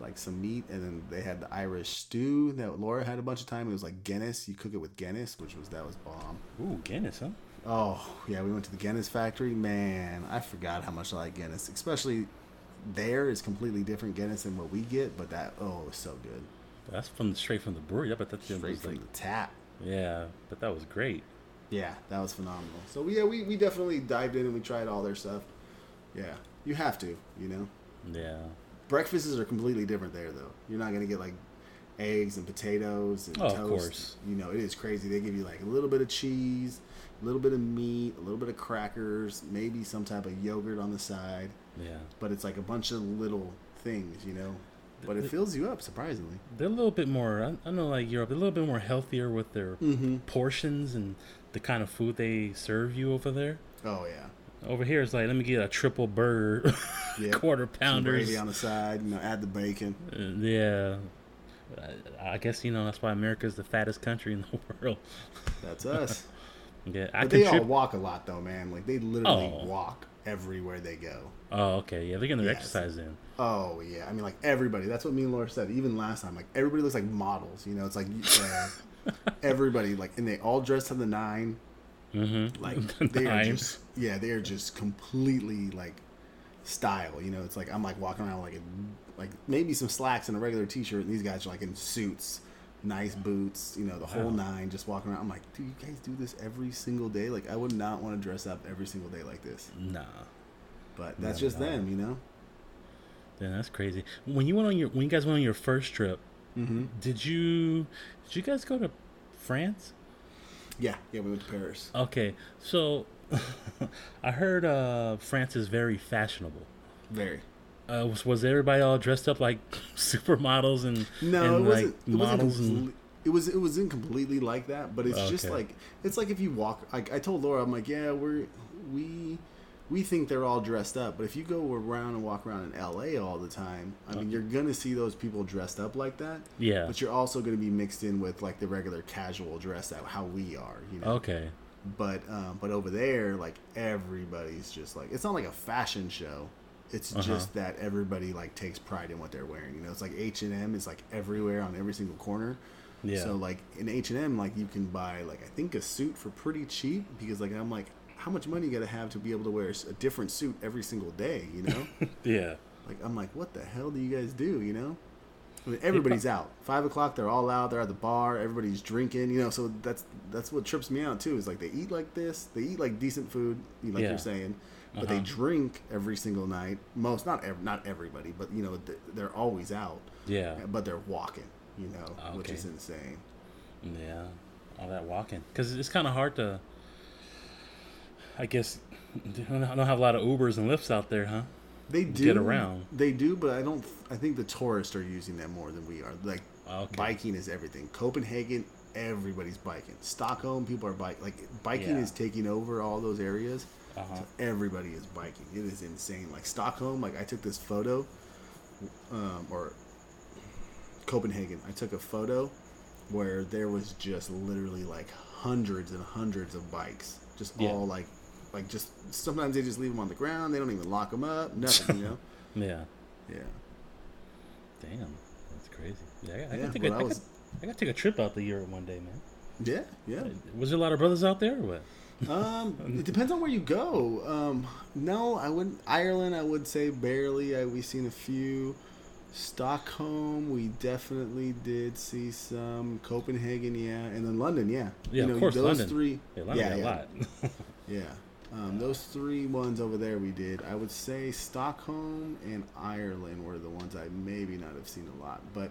like some meat, and then they had the Irish stew that Laura had a bunch of time. It was like Guinness. You cook it with Guinness, which was that was bomb. Ooh, Guinness, huh? Oh yeah, we went to the Guinness factory. Man, I forgot how much I like Guinness. Especially there is completely different Guinness than what we get, but that oh, it was so good. That's from straight from the brewery. I bet that's Straight from like, the tap. yeah, but that was great. Yeah, that was phenomenal. So yeah, we, we definitely dived in and we tried all their stuff. Yeah, you have to, you know. Yeah. Breakfasts are completely different there, though. You're not gonna get like eggs and potatoes and Oh, of toast. course. You know, it is crazy. They give you like a little bit of cheese, a little bit of meat, a little bit of crackers, maybe some type of yogurt on the side. Yeah. But it's like a bunch of little things, you know. But it fills you up surprisingly. They're a little bit more, I, know like Europe, a little bit more healthier with their Mm-hmm. portions and the kind of food they serve you over there. Oh yeah. Over here, it's like, let me get a triple burger, Yeah. quarter gravy on the side, you know, add the bacon. Uh, yeah. I, I guess, you know, that's why America's the fattest country in the world. That's us. Yeah, I But they all walk a lot though, man. Like they literally Oh. walk everywhere they go. Oh, okay. Yeah, they're getting their Yes. exercise in. Oh yeah, I mean like everybody. That's what me and Laura said. Even last time, like everybody looks like models. You know, it's like uh, everybody like, and they all dress to the nine. Mm-hmm. Like they are just yeah, they are just completely like style. You know, it's like I'm like walking around like in, like maybe some slacks and a regular t-shirt, and these guys are like in suits, nice boots. You know, the whole Wow. nine, just walking around. I'm like, do you guys do this every single day? Like, I would not want to dress up every single day like this. Nah. But that's No, just no. them, you know. Yeah, that's crazy. When you went on your when you guys went on your first trip, Mm-hmm. did you did you guys go to France? Yeah, yeah, we went to Paris. Okay, so I heard uh, France is very fashionable. Very. Uh, was, was everybody all dressed up like supermodels and No, and it like wasn't. It wasn't models and It was. It wasn't completely like that, but it's just like it's like if you walk. Like I told Laura, I'm like, yeah, we're we we think they're all dressed up, but if you go around and walk around in L.A. all the time, I mean, you're gonna see those people dressed up like that. yeah. But you're also gonna be mixed in with like the regular casual dress that how we are, you know. Okay. But um, but over there, like everybody's just like it's not like a fashion show. It's Uh-huh. just that everybody like takes pride in what they're wearing. You know, it's like H and M is like everywhere on every single corner. Yeah. So like in H and M, like you can buy like I think a suit for pretty cheap because like I'm like, how much money you got to have to be able to wear a different suit every single day? You know, yeah. like I'm like, what the hell do you guys do? You know. I mean, everybody's out. Five o'clock, they're all out. They're at the bar. Everybody's drinking. You know, so that's that's what trips me out too. Is like they eat like this. They eat like decent food, you- like Yeah. you're saying, but they Uh-huh. drink every single night. Most, not ev- not everybody, but you know, th- they're always out. Yeah. But they're walking. You know, which is insane. Yeah, all that walking because it's kind of hard to. I guess I don't have a lot of Ubers and Lyfts out there, huh? They do Get around. They do, but I don't. I think the tourists are using them more than we are. Like Okay. biking is everything. Copenhagen, everybody's biking. Stockholm, people are biking. Like biking Yeah. is taking over all those areas. Uh-huh. So everybody is biking. It is insane. Like Stockholm, like I took this photo, um, or Copenhagen. I took a photo where there was just literally like hundreds and hundreds of bikes, just Yeah. all like like just sometimes they just leave them on the ground. They don't even lock them up. Nothing, you know. Yeah. Yeah. Damn. That's crazy. Yeah, I, Yeah, gotta take well, a, I, was- gotta, I gotta take a trip out the Europe one day, man. Yeah. Yeah. Was there a lot of brothers out there or what? Um, it depends on where you go. Um, no, I wouldn't. Ireland, I would say barely. I, we've seen a few. Stockholm, we definitely did see some. Copenhagen, yeah, and then London, yeah. Yeah, you know, of course, those London. three. Yeah, London yeah, got yeah, a lot. yeah. Um, those three ones over there we did. I would say Stockholm and Ireland were the ones I maybe not have seen a lot, but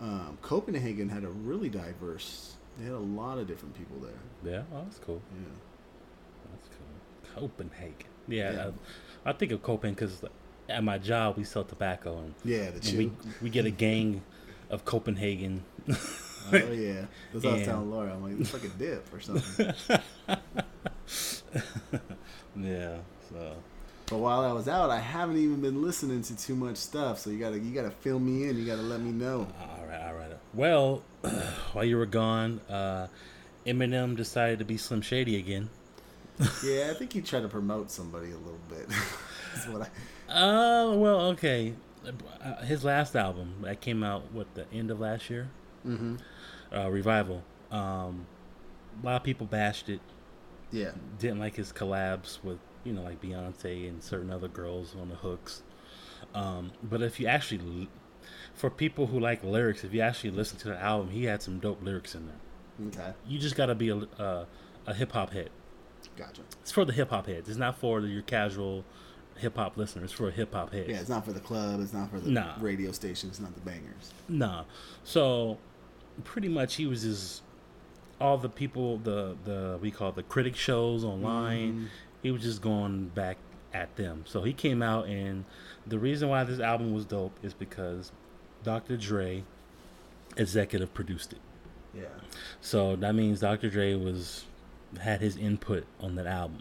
um, Copenhagen had a really diverse. They had a lot of different people there. yeah, oh, that's cool. Yeah. That's cool. Copenhagen. Yeah, Yeah. I, I think of Copenhagen because at my job we sell tobacco and, Yeah, the and we we get a gang of Copenhagen. Oh yeah, that's what I was telling Laura. I'm like, it's like a dip or something. yeah, so but while I was out, I haven't even been listening to too much stuff. So you gotta you gotta fill me in. You gotta let me know. all right, all right. Well, while you were gone, uh, Eminem decided to be Slim Shady again. Yeah, I think he tried to promote somebody a little bit. That's what I. Uh, well, okay. Uh, His last album that came out what the end of last year, Mm-hmm. uh, Revival. Um, a lot of people bashed it. Yeah. didn't like his collabs with you know like Beyonce and certain other girls on the hooks. Um, but if you actually, for people who like lyrics, if you actually listen to the album, he had some dope lyrics in there. Okay. You just gotta be a uh, a hip hop head. Gotcha. It's for the hip hop heads. It's not for your casual hip hop listeners. It's for hip hop heads. Yeah, it's not for the club. It's not for the Nah. radio station. It's not the bangers. Nah. So pretty much he was just all the people the the we call it the critic shows online. Mhm. He was just going back at them. So he came out and the reason why this album was dope is because Dr. Dre executive produced it. Yeah. So that means Dr. Dre was had his input on that album.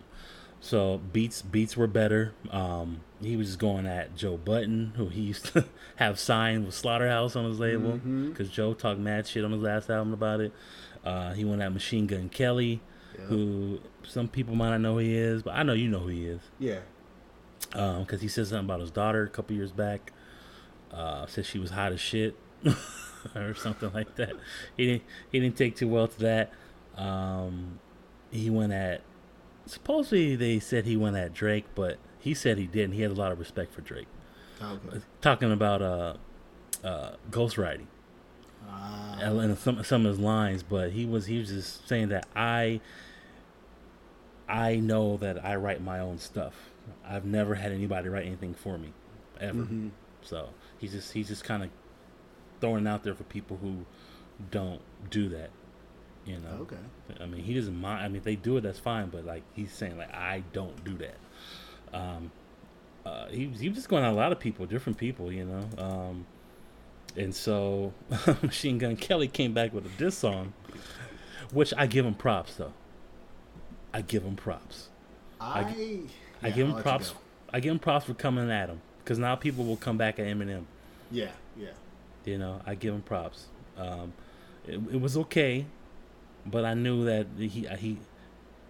So beats beats were better. Um, he was just going at Joe Budden, who he used to have signed with Slaughterhouse on his label, because Joe talked mad shit on his last album about it. Uh, he went at Machine Gun Kelly, Yeah. who some people might not know who he is, but I know you know who he is, Yeah. because he said something about his daughter a couple years back. Uh, said she was hot as shit, or something like that. He didn't he didn't take too well to that. Um, he went at supposedly they said he went at Drake, but he said he didn't. He had a lot of respect for Drake. Okay. Talking about uh, uh, ghostwriting Ah. and some some of his lines, but he was he was just saying that I I know that I write my own stuff. I've never had anybody write anything for me, ever. Mhm. So he's just he's just kind of throwing it out there for people who don't do that. You know. Okay. I mean, he doesn't mind. I mean, if they do it, that's fine. But like, he's saying like, I don't do that. Um, uh, he he was just going at a lot of people, different people, you know. Um, and so Machine Gun Kelly came back with a diss song, which I give him props though. I give him props. I. I yeah, give I'll him you props. I give him props for coming at him because now people will come back at Eminem. Yeah. Yeah. You know, I give him props. Um, it, it was okay, but I knew that he he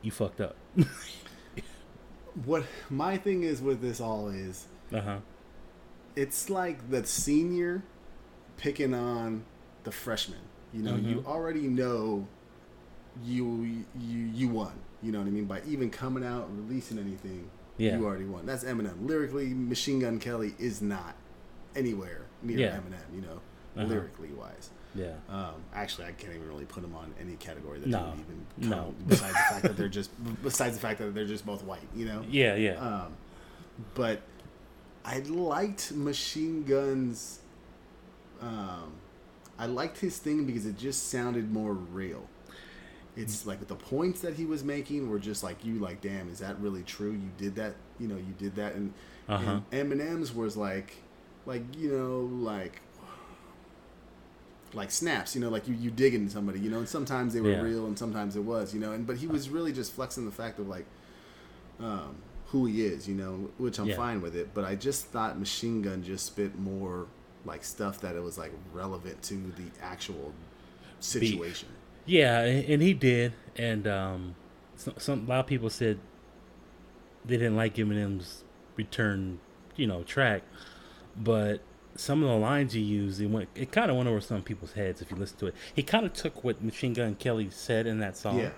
you fucked up. What my thing is with this all is Uh huh. it's like the senior picking on the freshman. You know, you Mhm. already know you you you won. You know what I mean? By even coming out and releasing anything, Yeah. you already won. That's Eminem. Lyrically, Machine Gun Kelly is not anywhere near Yeah. Eminem. You know, Uh-huh. lyrically wise. Yeah. Um, actually, I can't even really put them on any category that No. even No. count. Besides the fact that they're just besides the fact that they're just both white. You know. Yeah. Yeah. Um, but I liked Machine Gun's. Um, I liked his thing because it just sounded more real. It's like the points that he was making were just like you, like, damn, is that really true? You did that, you know, you did that, and, Uh-huh. and Eminem's was like, like you know, like, like snaps, you know, like you you digging somebody, you know, and sometimes they were Yeah. real and sometimes it was, you know, and but he was really just flexing the fact of like, um, who he is, you know, which I'm Yeah. fine with it. But I just thought Machine Gun just spit more like stuff that it was like relevant to the actual situation. Yeah, and and he did, and um, some, some a lot of people said they didn't like Eminem's return, you know, track, but some of the lines he used, it went, it kind of went over some people's heads if you listen to it. He kind of took what Machine Gun Kelly said in that song, Yeah.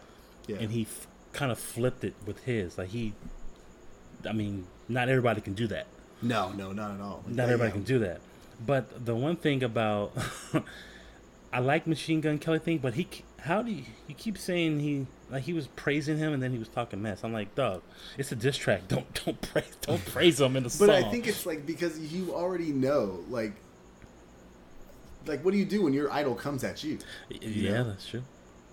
Yeah. and he f- kind of flipped it with his. Like he, I mean, not everybody can do that. no, no, not at all. Not yeah, everybody yeah. can do that. But the one thing about I like Machine Gun Kelly thing, but he how do you, you keep saying he like he was praising him and then he was talking mess. I'm like, dog, it's a diss track. Don't don't praise don't praise him in the song. But I think it's like because you already know, like, like what do you do when your idol comes at you? yeah, know? that's true.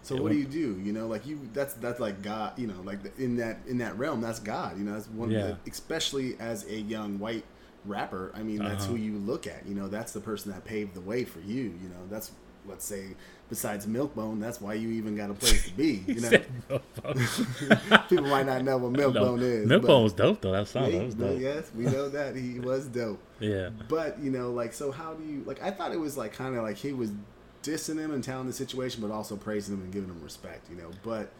So what do you do? You know, like you that's that's like God. You know, like in that in that realm, that's God. You know, that's one. Yeah. Of the, especially as a young white rapper, I mean, that's Uh-huh. who you look at. You know, that's the person that paved the way for you. You know, that's let's say besides Milkbone, that's why you even got a place to be. You know, people might not know what Milkbone no, is. Milkbone but- was dope though. That song Yeah, that was dope. yes, we know that he was dope. Yeah. But you know, like, so how do you like? I thought it was like kind of like he was dissing him and telling the situation, but also praising him and giving him respect. You know, but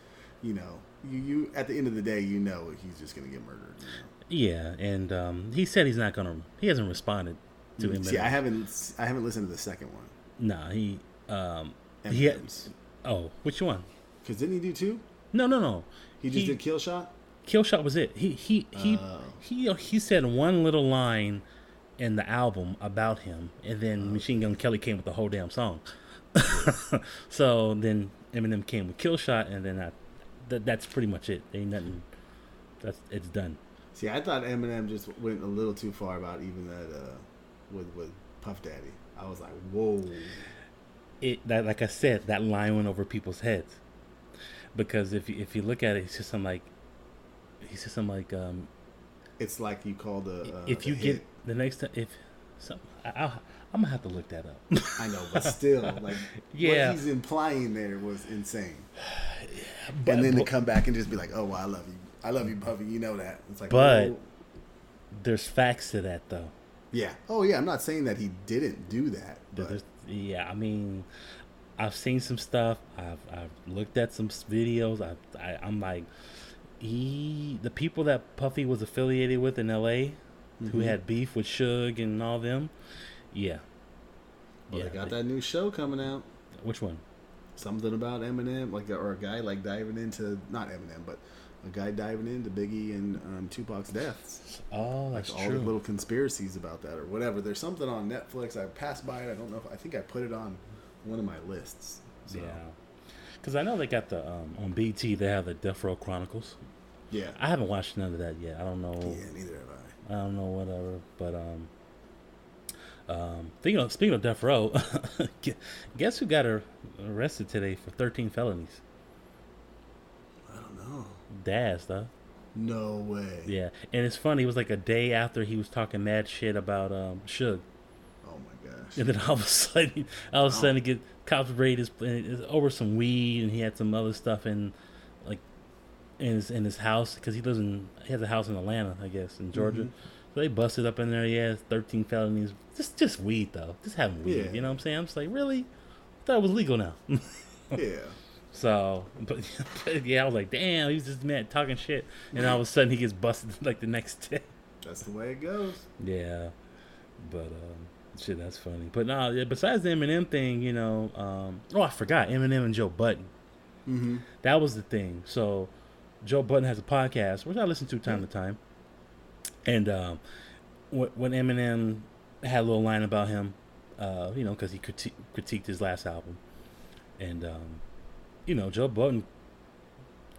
you know, you you at the end of the day, you know, he's just gonna get murdered. You Yeah, and um, he said he's not gonna. He hasn't responded to him. See, I haven't I haven't listened to the second one. Nah, he. Um, he had, oh, which one? Cause didn't he do two? No, no, no. He just did Kill Shot. Kill shot was it. He he he Oh. he he said one little line in the album about him, and then Oh. Machine Gun Kelly came with the whole damn song. so then Eminem came with Killshot, and then I, that that's pretty much it. Ain't nothing. That's it's done. See, I thought Eminem just went a little too far about even that uh, with with Puff Daddy. I was like, whoa. It that like I said, that line went over people's heads because if you, if you look at it, it's just some like he said something like um, It's like you called a. Uh, if you a get the next time if some I, I'll, I'm gonna have to look that up. I know, but still, like Yeah. what he's implying there was insane. But- and then to come back and just be like, "Oh, well, I love you, I love you, Puffy," you know that. It's like, But- oh, There's facts to that though. yeah, oh yeah. I'm not saying that he didn't do that, but yeah, I mean, I've seen some stuff. I've I've looked at some videos. I, I I'm like, he the people that Puffy was affiliated with in L.A. who Mhm. had beef with Suge and all them. Yeah. well, yeah. they got that new show coming out. Which one? Something about Eminem, like or a guy like diving into not Eminem, but a guy diving into Biggie and um, Tupac's deaths. Oh, Like that's all true. the little conspiracies about that or whatever. There's something on Netflix. I passed by it. I don't know. if I think I put it on one of my lists. So, Yeah. Because I know they got the um, on BT. They have the Death Row Chronicles. Yeah. I haven't watched none of that yet. I don't know. Yeah. Neither have I. I don't know whatever, but um, um, speaking of speaking of death row, guess who got arrested today for thirteen felonies? I don't know. Daz, though. No way. Yeah, and it's funny. It was like a day after he was talking mad shit about um Suge, Oh my gosh. and then all of a sudden, all of a sudden, he get cops raid his over some weed, and he had some other stuff in, like, in his in his house because he lives in he has a house in Atlanta, I guess, in Georgia. Mhm. So they busted up in there. Yeah, thirteen felonies. Just just weed though. Just having weed. Yeah. You know what I'm saying? I'm just like, really? I thought it was legal now. Yeah. So, but, but yeah, I was like, damn, he was just mad talking shit, and all of a sudden he gets busted like the next day. That's the way it goes. Yeah, but um, shit, that's funny. But no, yeah, besides the Eminem thing, you know, um, oh, I forgot Eminem and Joe Budden. Mm-hmm. That was the thing. So Joe Budden has a podcast, which I listen to time to time. And um, when, when Eminem had a little line about him, uh, you know, because he criti- critiqued his last album, and um, you know, Joe Budden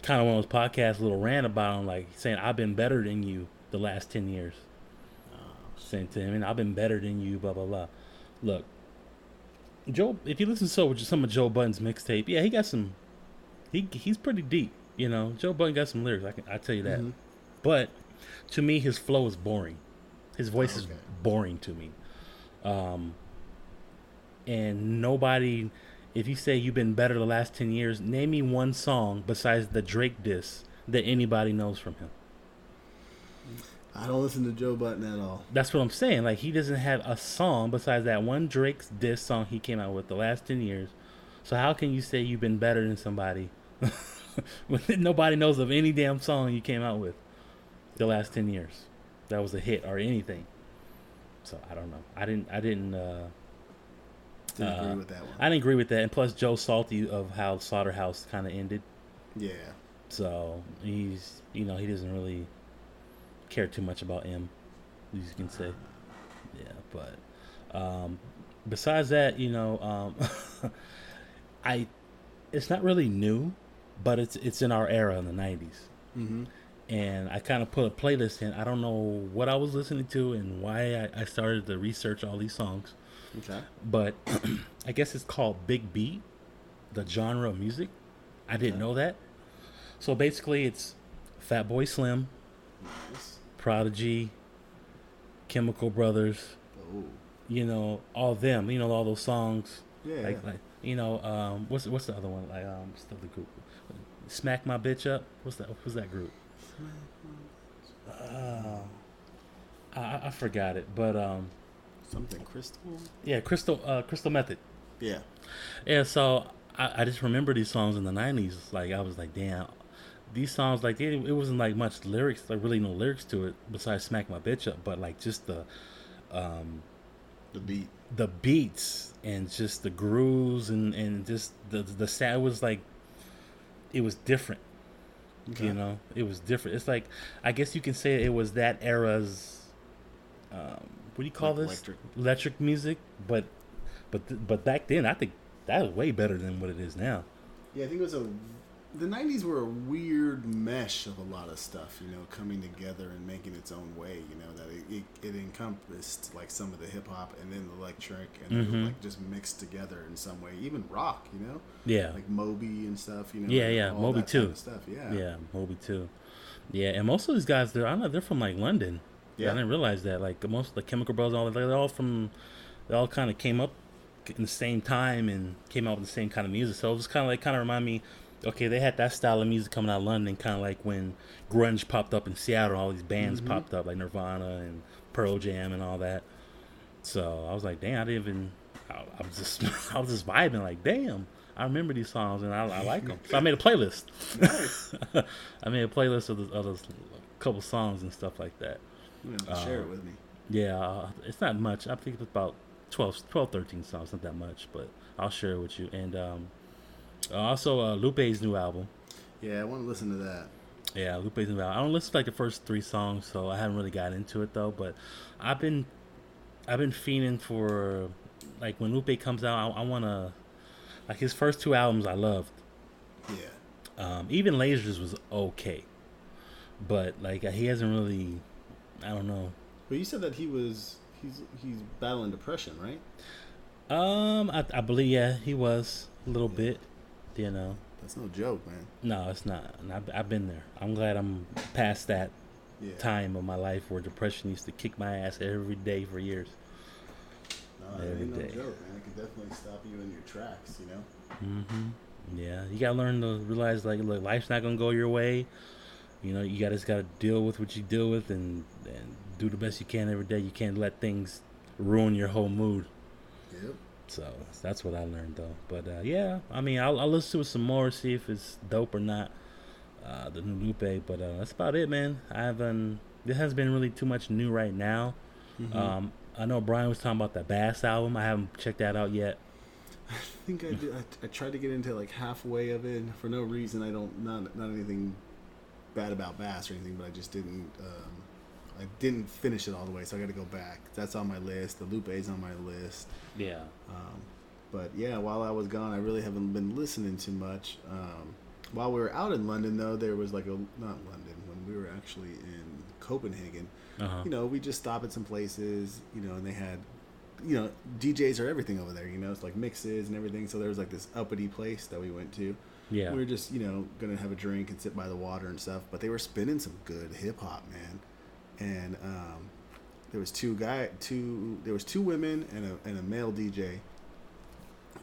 kind of one of those podcasts, little rant about him, like saying, "I've been better than you the last ten years." Saying to him, "And I've been better than you." Blah blah blah. Look, Joe, if you listen to some some of Joe Budden's mixtape, yeah, he got some he he's pretty deep. You know, Joe Budden got some lyrics. I can I tell you that. Mhm. But to me, his flow is boring. His voice is Okay. boring to me. Um, and nobody, if you say you've been better the last ten years, name me one song besides the Drake diss that anybody knows from him. I don't listen to Joe Budden at all. That's what I'm saying. Like he doesn't have a song besides that one Drake's diss song he came out with the last ten years. So how can you say you've been better than somebody when nobody knows of any damn song you came out with? the last ten years that was a hit or anything. So I don't know. I didn't. I didn't. Uh, Didn't Uh, agree with that one. I didn't agree with that. And plus, Joe Salty of how Slaughterhouse kind of ended. yeah. So he's, you know, he doesn't really care too much about Em, as you can say. Yeah, but um, besides that, you know, um, I, it's not really new, but it's it's in our era in the '90s, Mm-hmm. and I kind of put a playlist in. I don't know what I was listening to and why I, I started to research all these songs, Okay. but I guess it's called Big Beat, the genre of music. I didn't Okay. know that. So basically, it's Fatboy Slim, Nice. Prodigy, Chemical Brothers, Oh. you know, all them, you know, all those songs. Yeah. Like, yeah. like you know, um, what's what's the other one? Like, um, what's the group? Smack My Bitch Up. What's that? What's that group? Uh, I- I forgot it, but um, Something crystal. yeah, Crystal uh, Crystal Method. Yeah. Yeah, so I, I just remember these songs in the '90s. Like I was like, damn, these songs like they, it wasn't like much lyrics, like really no lyrics to it besides "Smack My Bitch Up," but like just the, um, The beat. the beats and just the grooves and and just the the sound was like, it was different. Okay. You know, it was different. It's like I guess you can say it was that era's. Um, what do you call Like this? electric. electric music, but but th- but back then I think that was way better than what it is now. Yeah, I think it was a. The '90s were a weird mesh of a lot of stuff, you know, coming together and making its own way. You know that it, it, it encompassed like some of the hip hop and then the electric and then, Mhm. like just mixed together in some way. Even rock, you know, Yeah, like Moby and stuff. You know, Yeah, and yeah, all Moby that too. kind of stuff. Yeah, yeah, Moby too. Yeah, and most of these guys, they're I don't know, they're from like London. Yeah, I didn't realize that. Like most of the Chemical Brothers, all they're all from, they all kind of came up in the same time and came out with the same kind of music. So it was kind of like kind of remind me. Okay, they had that style of music coming out of London, kind of like when grunge popped up in Seattle. All these bands Mhm. popped up, like Nirvana and Pearl Jam and all that. So I was like, damn, I didn't even. I, I was just, I was just vibing, like, damn, I remember these songs and I, I like them. So I made a playlist. Nice. I made a playlist of the, of those couple songs and stuff like that. You share it with me. Yeah, uh, it's not much. I think it's about 12, 12 13 songs, not that much, but I'll share it with you. And um, also, uh, Lupe's new album. Yeah, I want to listen to that. Yeah, Lupe's new album. I don't listen to like the first three songs, so I haven't really got into it though. But I've been, I've been fiending for, like when Lupe comes out, I, I want to, like his first two albums I loved. Yeah. Um, even Lasers was okay, but like he hasn't really, I don't know. But you said that he was he's he's battling depression, right? Um, I, I believe yeah, he was a little bit, you know. That's no joke, man. No, it's not. And I've, I've been there. I'm glad I'm past that Yeah. time of my life where depression used to kick my ass every day for years. No, it Every ain't no day. joke, man. It can definitely stop you in your tracks, you know. Mm-hmm. Yeah, you gotta learn to realize like, look, life's not gonna go your way. You know, you gotta just gotta deal with what you deal with and and do the best you can every day. You can't let things ruin your whole mood. Yep. So that's what I learned though. But uh, yeah, I mean, I'll, I'll listen to it some more, see if it's dope or not. Uh, the new Lupe, but uh, that's about it, man. I haven't. There hasn't been really too much new right now. Mhm. Um, I know Brian was talking about the Bas album. I haven't checked that out yet. I think I did. I, I tried to get into like halfway of it for no reason. I don't not not anything bad about Bas or anything, but I just didn't. Um, I didn't finish it all the way, so I got to go back. That's on my list. The Lupe's on my list. Yeah. Um, but yeah, while I was gone, I really haven't been listening too much. Um, while we were out in London, though, there was like a not London when we were actually in Copenhagen. Uh huh. You know, we just stop at some places, you know, and they had, you know, DJs are everything over there. You know, it's like mixes and everything. So there was like this uppity place that we went to. Yeah. We were just, you know, gonna have a drink and sit by the water and stuff. But they were spinning some good hip hop, man. And um, there was two guy, two. There was two women and a and a male DJ.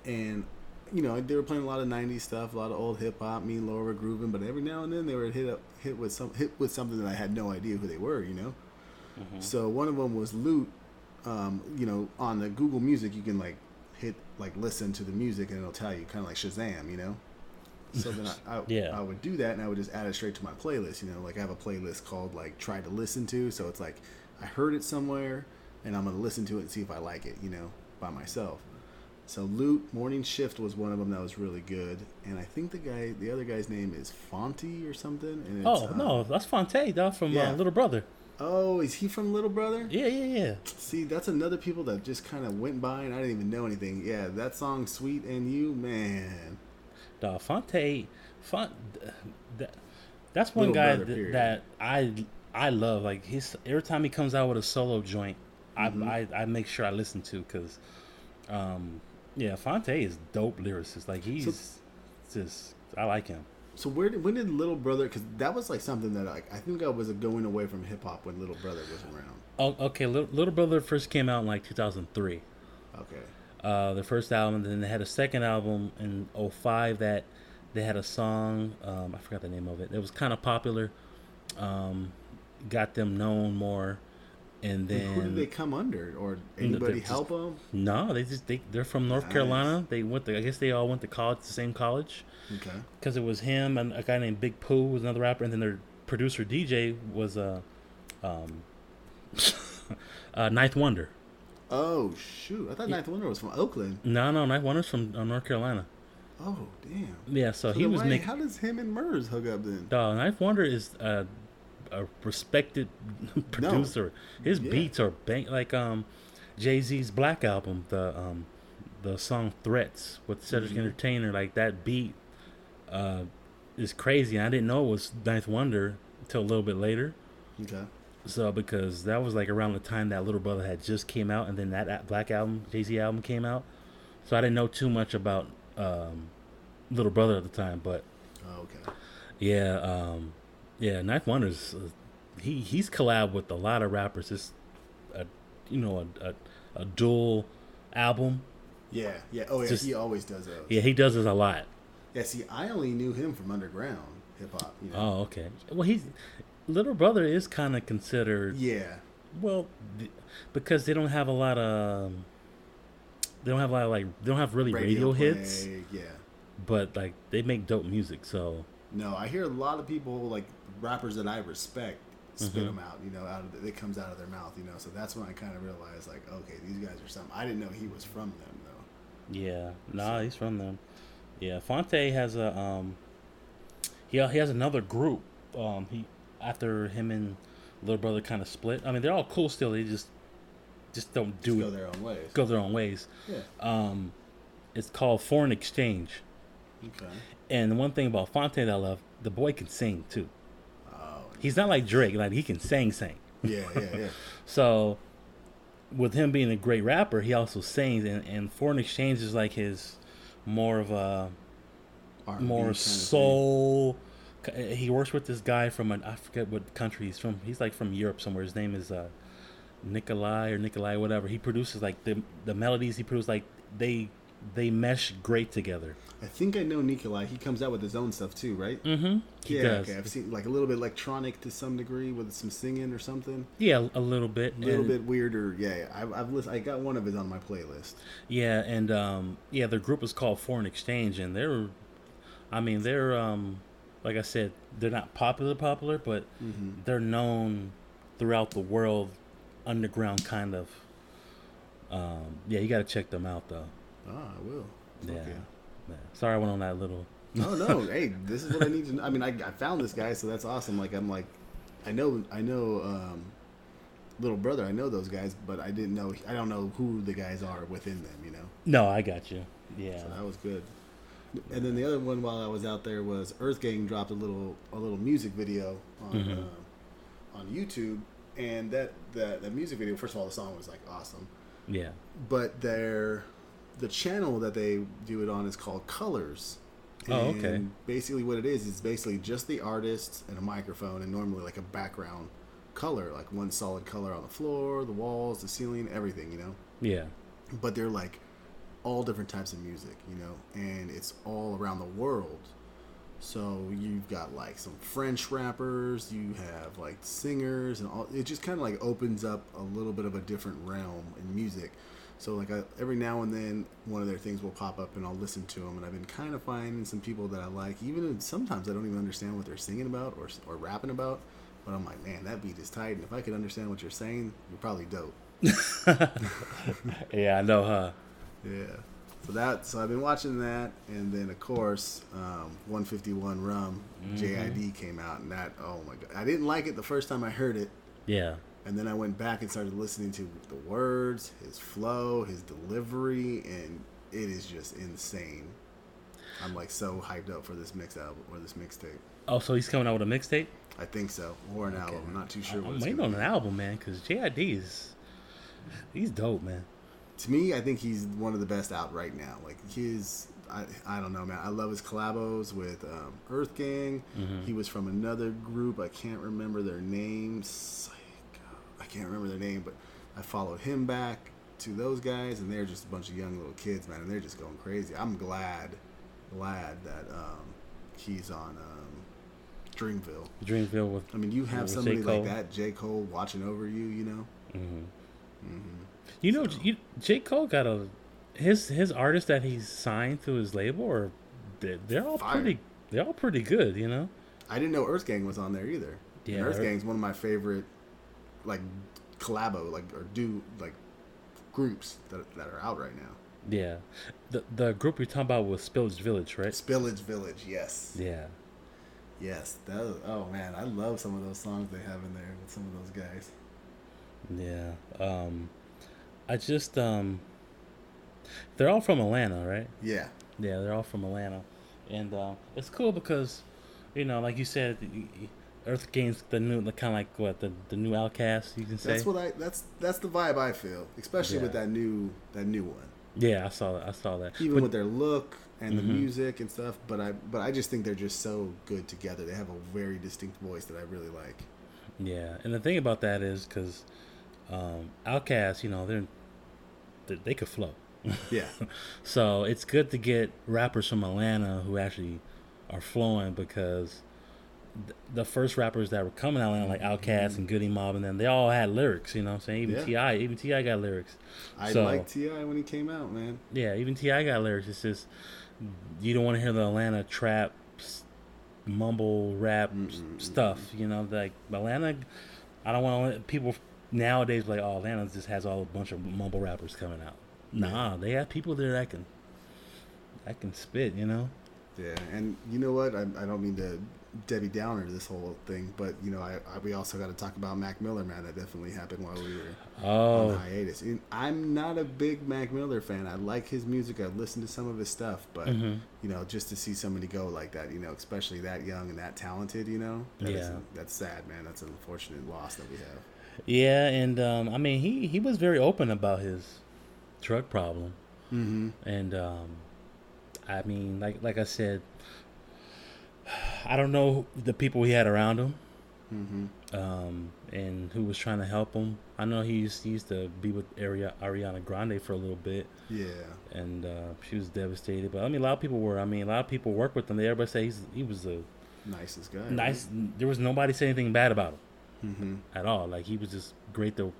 And you know, they were playing a lot of '90s stuff, a lot of old hip hop. Me and Laura were grooving, but every now and then they were hit up, hit with some, hit with something that I had no idea who they were. You know. Mhm. So one of them was Loot. Um, you know, on the Google Music, you can like hit like listen to the music and it'll tell you, kind of like Shazam, you know. So then I, I, Yeah. I would do that and I would just add it straight to my playlist. You know, like I have a playlist called like try to listen to. So it's like I heard it somewhere and I'm gonna listen to it and see if I like it. You know, by myself. So Loot Morning Shift was one of them that was really good, and I think the guy, the other guy's name is Fonty or something. Oh uh, no, that's Phonte, dog, from yeah. uh, Little Brother. Oh, is he from Little Brother? Yeah, yeah, yeah. See, that's another people that just kind of went by and I didn't even know anything. Yeah, that song "Sweet and You," man. Dog, Phonte, Font, that, that's one guy Brother, that, I I love. Like his every time he comes out with a solo joint, Mhm. I, I I make sure I listen to because, um, yeah, Phonte is dope lyricist. Like he's just I like him. So where did, when did Little Brother? Because that was like something that like I think I was going away from hip hop when Little Brother was around. Oh, okay, Little, Little Brother first came out in like 2003. Okay. Uh, their first album. Then they had a second album in 05 that they had a song. Um, I forgot the name of it. It was kind of popular. Um, got them known more. And And then who did they come under, or anybody just- help them? no, they just they they're from North Nice. Carolina. They went. To, I guess they all went to college, the same college, Okay. because it was him and a guy named Big Pooh was another rapper, and then their producer DJ was uh, um, uh, Ninth Wonder. Oh shoot! I thought. Ninth Wonder was from Oakland. No, no, Ninth Wonder's from uh, North Carolina. Oh damn! Yeah, so, So he was why- making. How does him and Murs hook up then? Dog, Ninth Wonder is a, a respected producer. His Yeah. beats are bank like um Jay Z's Black album, the um the song Threats with Cedric Mhm. Entertainer. Like that beat uh is crazy. I didn't know it was Ninth Wonder until a little bit later. Okay. So because that was like around the time that Little Brother had just came out, and then that Black album, Jay Z album came out. So I didn't know too much about um, Little Brother at the time, but Oh, okay. yeah, um, yeah, Ninth Wonders. Uh, he he's collabed with a lot of rappers. It's a you know a a, a dual album. Yeah. Yeah. Oh yeah. Just- he always does those. Yeah, he does this a lot. Yeah. See, I only knew him from underground hip hop. You know. Oh, okay. Well, he's Little Brother is kind of considered Yeah. well th- because they don't have a lot of um, they don't have a lot of like they don't have really radio, hits, play, Yeah. but like they make dope music. So No, I hear a lot of people like rappers that I respect spit Mhm. them out. You know, out of the, it comes out of their mouth. You know, so that's when I kind of realized like, okay, these guys are something. I didn't know he was from them though. Yeah, nah, he's from them. Yeah, Phonte has a um, he he has another group. Um, he after him and little brother kind of split. I mean, they're all cool still. They just just don't do Just go it, their own ways. go their own ways. Yeah. Um, it's called Foreign Exchange. Okay. And one thing about Phonte that I love, the boy can sing too. Oh. He's not like Drake, like he can sing, sing. Yeah, yeah, yeah. So, with him being a great rapper, he also sings, and, and Foreign Exchange is like his more of a R&B more soul. He works with this guy from an I forget what country he's from. He's like from Europe somewhere. His name is uh, Nicolay or Nicolay whatever. He produces like the the melodies he produces like they they mesh great together. I think I know Nicolay. He comes out with his own stuff too, right? Mm-hmm. He yeah. does. Okay. I've seen like a little bit electronic to some degree with some singing or something. Yeah, a little bit. A little and- bit weirder. Yeah, yeah. I've, I've listened. I got one of his on my playlist. Yeah, and um, yeah, their group is called Foreign Exchange, and they're, I mean, they're um, like I said, they're not popular, popular, but Mm-hmm. they're known throughout the world, underground kind of. Um, yeah, you got to check them out though. Ah, I will. Yeah. Okay. yeah. Sorry, I went on that little. Oh no! hey, this is what I need to. know. I mean, I, I found this guy, so that's awesome. Like I'm like, I know, I know, um, little brother. I know those guys, but I didn't know. I don't know who the guys are within them. You know. No, I got you. Yeah. So that was good. And then the other one while I was out there was Earth Gang dropped a little a little music video on Mhm. uh, on YouTube, and that that that music video. First of all, the song was like awesome, Yeah. but their the channel that they do it on is called Colors. Oh, okay. And Basically, what it is is basically just the artist and a microphone, and normally like a background color, like one solid color on the floor, the walls, the ceiling, everything. You know Yeah. but they're like all different types of music, you know, and it's all around the world. So you've got like some French rappers, you have like singers, and all. It just kind of like opens up a little bit of a different realm in music. So like I, every now and then, one of their things will pop up, and I'll listen to them. And I've been kind of finding some people that I like. Even sometimes I don't even understand what they're singing about or or rapping about, but I'm like, man, that beat is tight. And if I could understand what you're saying, you're probably dope. yeah, I know, huh? Yeah. So that so I've been watching that, and then of course, um, 151 Rum JID came out, and that oh my god, I didn't like it the first time I heard it, Yeah. and then I went back and started listening to the words, his flow, his delivery, and it is just insane. I'm like so hyped up for this mix album or this mixtape. Oh, so he's coming out with a mixtape? I think so, or an album. I'm not too sure. what I'm waiting on be. an album, man, because JID is he's dope, man. To me, I think he's one of the best out right now. Like his, I, I don't know, man. I love his collabos with um, Earth Gang. Mm-hmm. He was from another group. I can't remember their names. I can't remember their name, but I followed him back to those guys, and they're just a bunch of young little kids, man, and they're just going crazy. I'm glad, glad that um, he's on um, Dreamville. Dreamville with I mean, you have somebody like that, J. Cole, watching over you. You know. You know So- you, J Cole got a his his artists that he's signed to his label are they're, they're all Fire. pretty they're all pretty good, you know. I didn't know Earth Gang was on there either. Yeah, and Earth Earth- Gang's one of my favorite, like collabo, like or do like groups that that are out right now. Yeah, the the group you're talking about was Spillage Village, right? Spillage Village, yes, Yeah, yes. That was, oh man, I love some of those songs they have in there with some of those guys. yeah. Um, I just um, they're all from Atlanta, right? Yeah, Yeah, they're all from Atlanta, and uh, it's cool because, you know, like you said, Earth Gang's the new, the kind of like what the the new Outkast, you can say. that's what I that's that's the vibe I feel, especially with that new that new one. yeah, I saw that. I saw that. Even But- with their look and the Mhm. music and stuff, but I but I just think they're just so good together. They have a very distinct voice that I really like. Yeah, and the thing about that is because um, Outkast, you know, they're they, they could flow. Yeah, So it's good to get rappers from Atlanta who actually are flowing because th- the first rappers that were coming out of Atlanta, like Outkast and Goodie Mob, and then they all had lyrics. You know, what I'm saying even Yeah. T.I., even T.I. got lyrics. I So- liked T.I. when he came out, man. Yeah, even T.I. got lyrics. It's just you don't want to hear the Atlanta trap, mumble rap Mm-mm, stuff. You know, like Atlanta. I don't want people nowadays like, oh, Atlanta just has all a bunch of mumble rappers coming out. Nah, they have people there that can that can spit. You know. Yeah, and you know what? I, I don't mean to Debbie Downer this whole thing, but you know, I, I we also got to talk about Mac Miller, man. That definitely happened while we were Oh, on hiatus. And I'm not a big Mac Miller fan. I like his music. I've listened to some of his stuff, but Mhm. you know, just to see somebody go like that, you know, especially that young and that talented, you know, that Yeah. that's sad, man. That's an unfortunate loss that we have. Yeah, and um, I mean, he he was very open about his drug problem. Mm-hmm. and um, I mean, like like I said, I don't know the people he had around him, Mm-hmm. um, and who was trying to help him. I know he used, he used to be with Ari- Ariana Grande for a little bit, Yeah. and uh, she was devastated. But I mean, a lot of people were. I mean, a lot of people work with him. They everybody say he's, he was a Nicest guy. nice. There was nobody saying anything bad about him Mm-hmm. at all. Like he was just great, the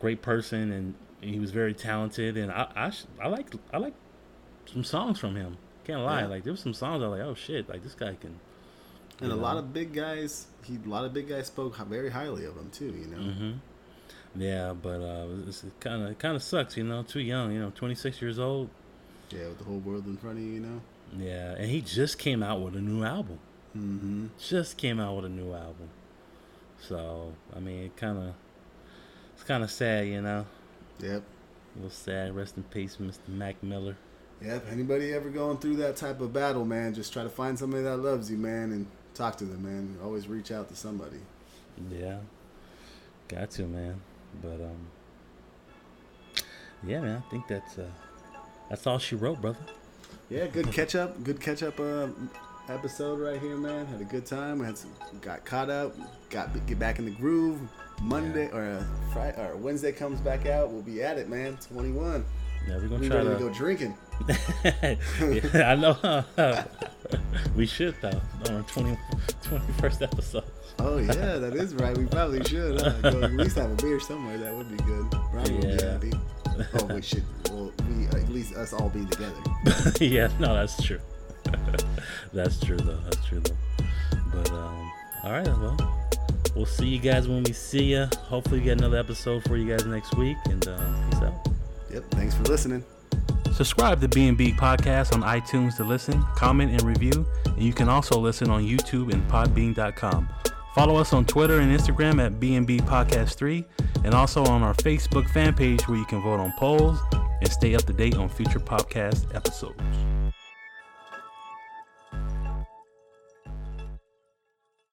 great person, and he was very talented. And I I, sh- I like I like some songs from him. Can't lie, Yeah. like there was some songs I was like, oh shit, like this guy can. And a you lot of big guys, he a lot of big guys spoke very highly of him too. You know. hmm Yeah, but uh, it's kind of kind of sucks, you know. Too young, you know, 26 years old. Yeah, with the whole world in front of you, you know. Yeah, and he just came out with a new album. Mm-hmm. Just came out with a new album. So I mean, it kind of it's kind of sad, you know. Yep. A little sad. Rest in peace, Mr. Mac Miller. Yep. Anybody ever going through that type of battle, man? Just try to find somebody that loves you, man, and talk to them, man. Always reach out to somebody. Yeah, got to man. But um, yeah, man. I think that's uh, that's all she wrote, brother. Yeah, good catch up. Good catch up uh, episode right here, man. Had a good time. We had some, got caught up. Got get back in the groove. Monday or uh, Friday or Wednesday comes back out. We'll be at it, man. Twenty one. Yeah, we're gonna We try to. go drinking. yeah, I know. we should though on our 20, 21st episode. Oh yeah, that is right. We probably should. Huh? Go at least have a beer somewhere. That would be good. Brian would be Yeah. happy. Oh, we should. Well, we at least us all be together. yeah, no, that's true. that's true though. That's true though. But um, all right, well, we'll see you guys when we see you. Hopefully, we get another episode for you guys next week. And uh, peace out. Yep. Thanks for listening. Subscribe to B&B Podcast on iTunes to listen, comment, and review. And you can also listen on YouTube and podbean.com. Follow us on Twitter and Instagram at B&B Podcast 3 and also on our Facebook fan page where you can vote on polls and stay up to date on future podcast episodes.